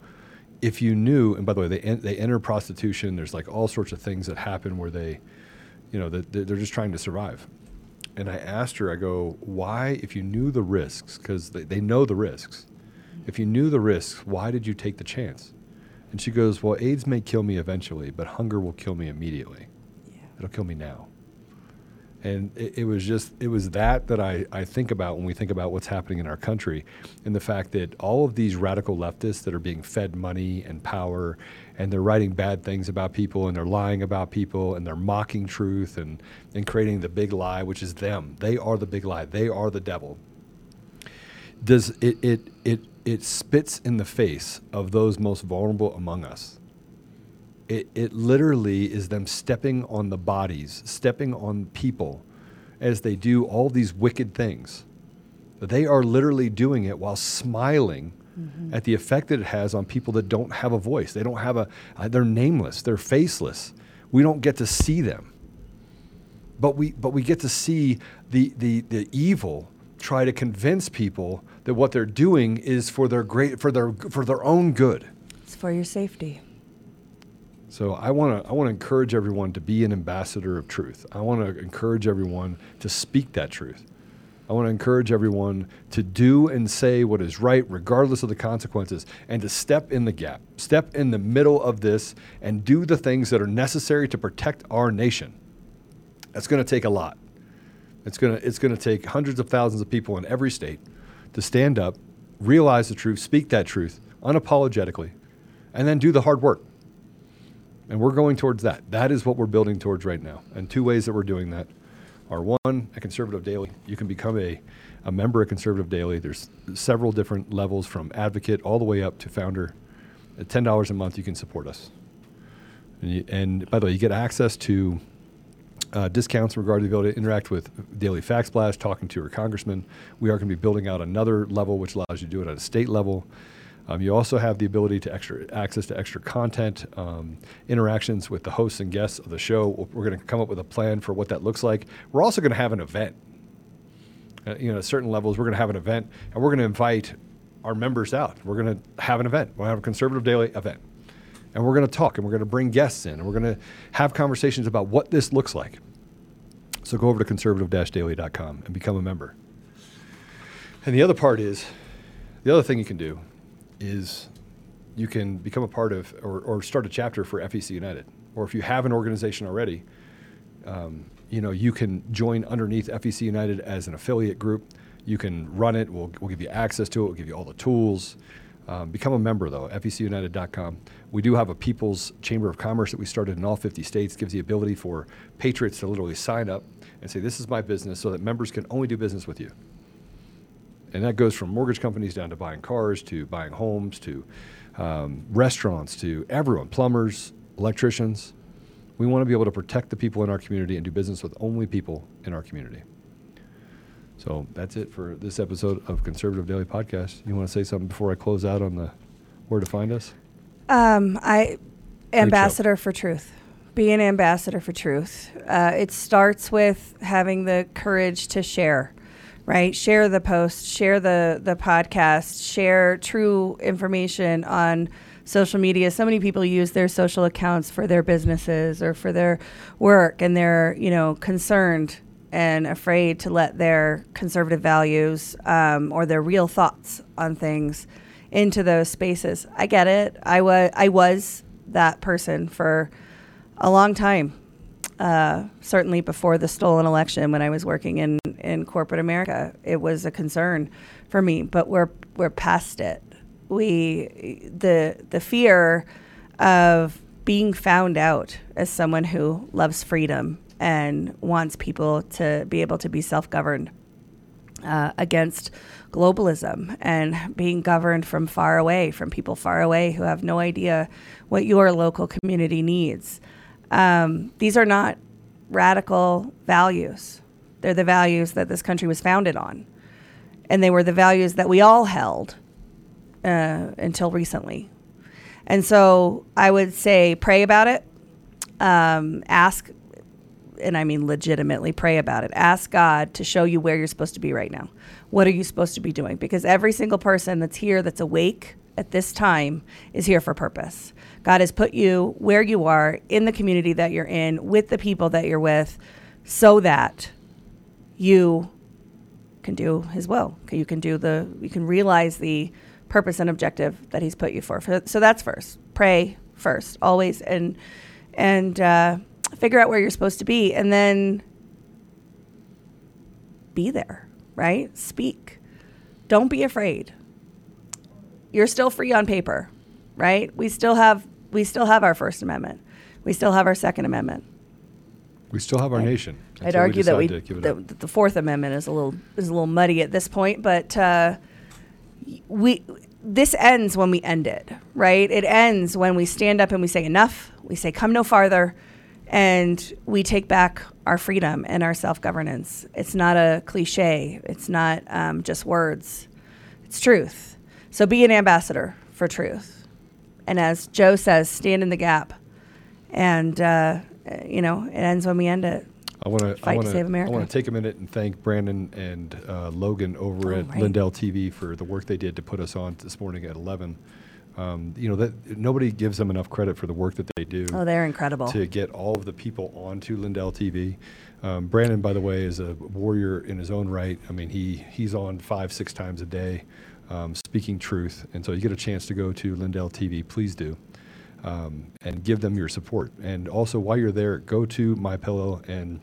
if you knew, and by the way, they, en- they enter prostitution, there's like all sorts of things that happen where they, you know, they're just trying to survive. And I asked her, I go, why, if you knew the risks, because they, they know the risks, if you knew the risks, why did you take the chance? And she goes, well, AIDS may kill me eventually, but hunger will kill me immediately. It'll kill me now. And it, it, was just, it was that that I, I think about when we think about what's happening in our country and the fact that all of these radical leftists that are being fed money and power and they're writing bad things about people and they're lying about people and they're mocking truth and, and creating the big lie, which is them. They are the big lie. They are the devil. Does it, it, it, it spits in the face of those most vulnerable among us it, it literally is them stepping on the bodies, stepping on people as they do all these wicked things. They are literally doing it while smiling mm-hmm. at the effect that it has on people that don't have a voice. They don't have a, uh, they're nameless, they're faceless. We don't get to see them. But we, but we get to see the, the, the evil try to convince people that what they're doing is for their great for their for their own good. It's for your safety. So I want to I want to encourage everyone to be an ambassador of truth. I want to encourage everyone to speak that truth. I want to encourage everyone to do and say what is right, regardless of the consequences, and to step in the gap, step in the middle of this, and do the things that are necessary to protect our nation. That's going to take a lot. It's going to, it's going to take hundreds of thousands of people in every state to stand up, realize the truth, speak that truth unapologetically, and then do the hard work. And we're going towards that. That is what we're building towards right now. And two ways that we're doing that are one, a Conservative Daily. You can become a, a member of Conservative Daily. There's several different levels from advocate all the way up to founder. At $10 a month, you can support us. And, you, and by the way, you get access to uh, discounts in regard to the ability to interact with Daily Faxblast, talking to your congressman. We are going to be building out another level which allows you to do it at a state level. Um, you also have the ability to extra access to extra content, um, interactions with the hosts and guests of the show. We're going to come up with a plan for what that looks like. We're also going to have an event. Uh, you know, at certain levels, we're going to have an event, and we're going to invite our members out. We're going to have an event. We'll have a conservative daily event, and we're going to talk, and we're going to bring guests in, and we're going to have conversations about what this looks like. So go over to conservative-daily.com and become a member. And the other part is, the other thing you can do is you can become a part of or, or start a chapter for FEC United. Or if you have an organization already, um, you know, you can join underneath FEC United as an affiliate group. You can run it. We'll, we'll give you access to it. We'll give you all the tools. Um, become a member though, FECUnited.com. We do have a People's Chamber of Commerce that we started in all 50 states. Gives the ability for patriots to literally sign up and say, "This is my business," so that members can only do business with you and that goes from mortgage companies down to buying cars to buying homes to um, restaurants to everyone, plumbers, electricians. We want to be able to protect the people in our community and do business with only people in our community. So that's it for this episode of Conservative Daily Podcast. You want to say something before I close out on the where to find us? Um, I ambassador for truth. Be an ambassador for truth. Uh, it starts with having the courage to share right? Share the post, share the the podcast, share true information on social media. So many people use their social accounts for their businesses or for their work, and they're you know concerned and afraid to let their conservative values um, or their real thoughts on things into those spaces. I get it. I was I was that person for a long time uh, certainly before the stolen election when I was working in, in corporate America, it was a concern for me. But we're we're past it. We the the fear of being found out as someone who loves freedom and wants people to be able to be self governed uh, against globalism and being governed from far away, from people far away who have no idea what your local community needs. Um, these are not radical values. They're the values that this country was founded on. And they were the values that we all held uh, until recently. And so I would say pray about it. Um, ask, and I mean legitimately pray about it. Ask God to show you where you're supposed to be right now. What are you supposed to be doing? Because every single person that's here that's awake at this time is here for purpose. God has put you where you are in the community that you're in with the people that you're with so that you can do his will. You can do the you can realize the purpose and objective that he's put you for. So that's first. Pray first, always and and uh, figure out where you're supposed to be and then be there, right? Speak. Don't be afraid. You're still free on paper, right? We still have we still have our First Amendment. We still have our Second Amendment. We still have our nation. I'd until we argue that we decide to give it up. the, the Fourth Amendment is a little is a little muddy at this point, but uh, we this ends when we end it, right? It ends when we stand up and we say enough. We say come no farther, and we take back our freedom and our self governance. It's not a cliche. It's not um, just words. It's truth. So be an ambassador for truth, and as Joe says, stand in the gap. And uh, you know, it ends when we end it. I want to Fight to wanna, save America. I want to take a minute and thank Brandon and uh, Logan over Oh, at right. Lindell TV for the work they did to put us on this morning at 11. Um, you know that nobody gives them enough credit for the work that they do. Oh, they're incredible. To get all of the people onto Lindell TV. Um, Brandon, by the way, is a warrior in his own right. I mean, he he's on five six times a day, um, speaking truth. And so you get a chance to go to Lindell TV, please do um, and give them your support. And also, while you're there, go to My Pillow and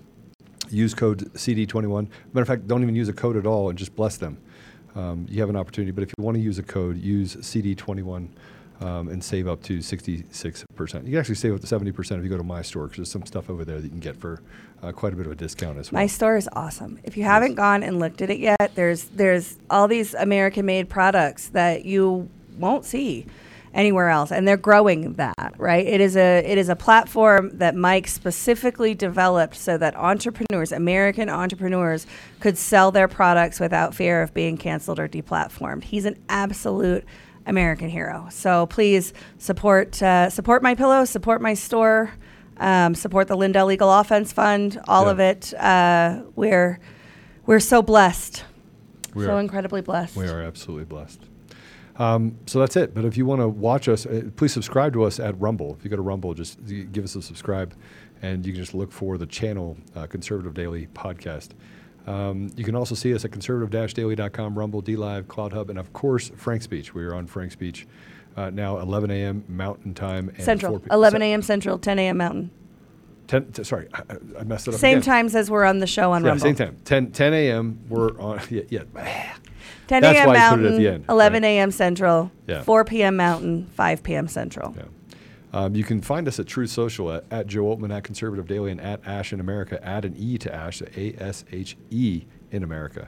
use code CD21. Matter of fact, don't even use a code at all and just bless them. Um, you have an opportunity, but if you want to use a code, use CD21 um, and save up to 66%. You can actually save up to 70% if you go to my store because there's some stuff over there that you can get for uh, quite a bit of a discount as well. My store is awesome. If you haven't gone and looked at it yet, there's there's all these American-made products that you won't see anywhere else, and they're growing that. Right? It is a it is a platform that Mike specifically developed so that entrepreneurs, American entrepreneurs, could sell their products without fear of being canceled or deplatformed. He's an absolute American hero. So please support uh, support my pillow, support my store. Um, support the Lindell Legal Offense Fund, all Yeah. of it. Uh, we're we're so blessed, We so are. incredibly blessed. We are absolutely blessed. Um, so that's it. But if you want to watch us, uh, please subscribe to us at Rumble. If you go to Rumble, just give us a subscribe, and you can just look for the channel uh, Conservative Daily Podcast. Um, you can also see us at conservative-daily.com, Rumble, D Live, CloutHub, and of course FrankSpeech. We are on FrankSpeech uh, now, 11 a.m. Mountain Time and Central, p- 11 a.m. Central, 10 a.m. Mountain. 10, t- sorry, I, I- I messed it up. Same again. times as we're on the show on yeah, Rumble. same time. 10, 10 a.m. We're on. Yeah, yeah. 10 That's a.m. why I put it Mountain, at the end, 11 a.m. Central, Yeah. 4 p.m. Mountain, 5 p.m. Central. Um, you can find us at Truth Social at, at Joe Oltmann at Conservative Daily and at Ashe in America. Add an E to Ash, A S H E in America.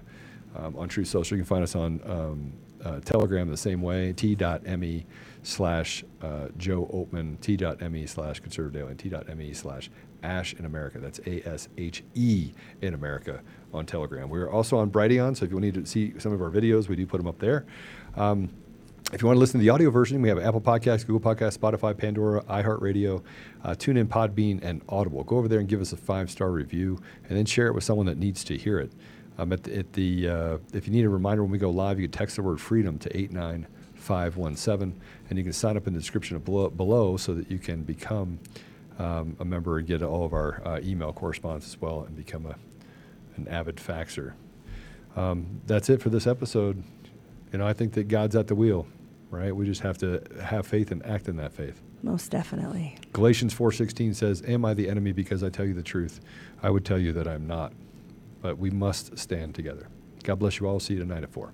Um, on Truth Social, you can find us on um, uh, Telegram the same way. T.me slash uh, Joe Oltmann. T.me slash Conservative Daily. And T.me slash Ashe in America. That's A S H E in America on Telegram. We're also on Brighteon, so if you need to see some of our videos, we do put them up there. Um, if you want to listen to the audio version, we have Apple Podcasts, Google Podcasts, Spotify, Pandora, iHeartRadio, uh, TuneIn, Podbean, and Audible. Go over there and give us a five-star review, and then share it with someone that needs to hear it. Um, at the, at the uh, if you need a reminder when we go live, you can text the word freedom to 89517, and you can sign up in the description below, below so that you can become um, a member and get all of our uh, email correspondence as well and become a, an avid faxer. Um, that's it for this episode. You know, I think that God's at the wheel, right? We just have to have faith and act in that faith. Most definitely. Galatians 4:16 says, "Am I the enemy because I tell you the truth? I would tell you that I'm not." But we must stand together. God bless you all. See you tonight at 4.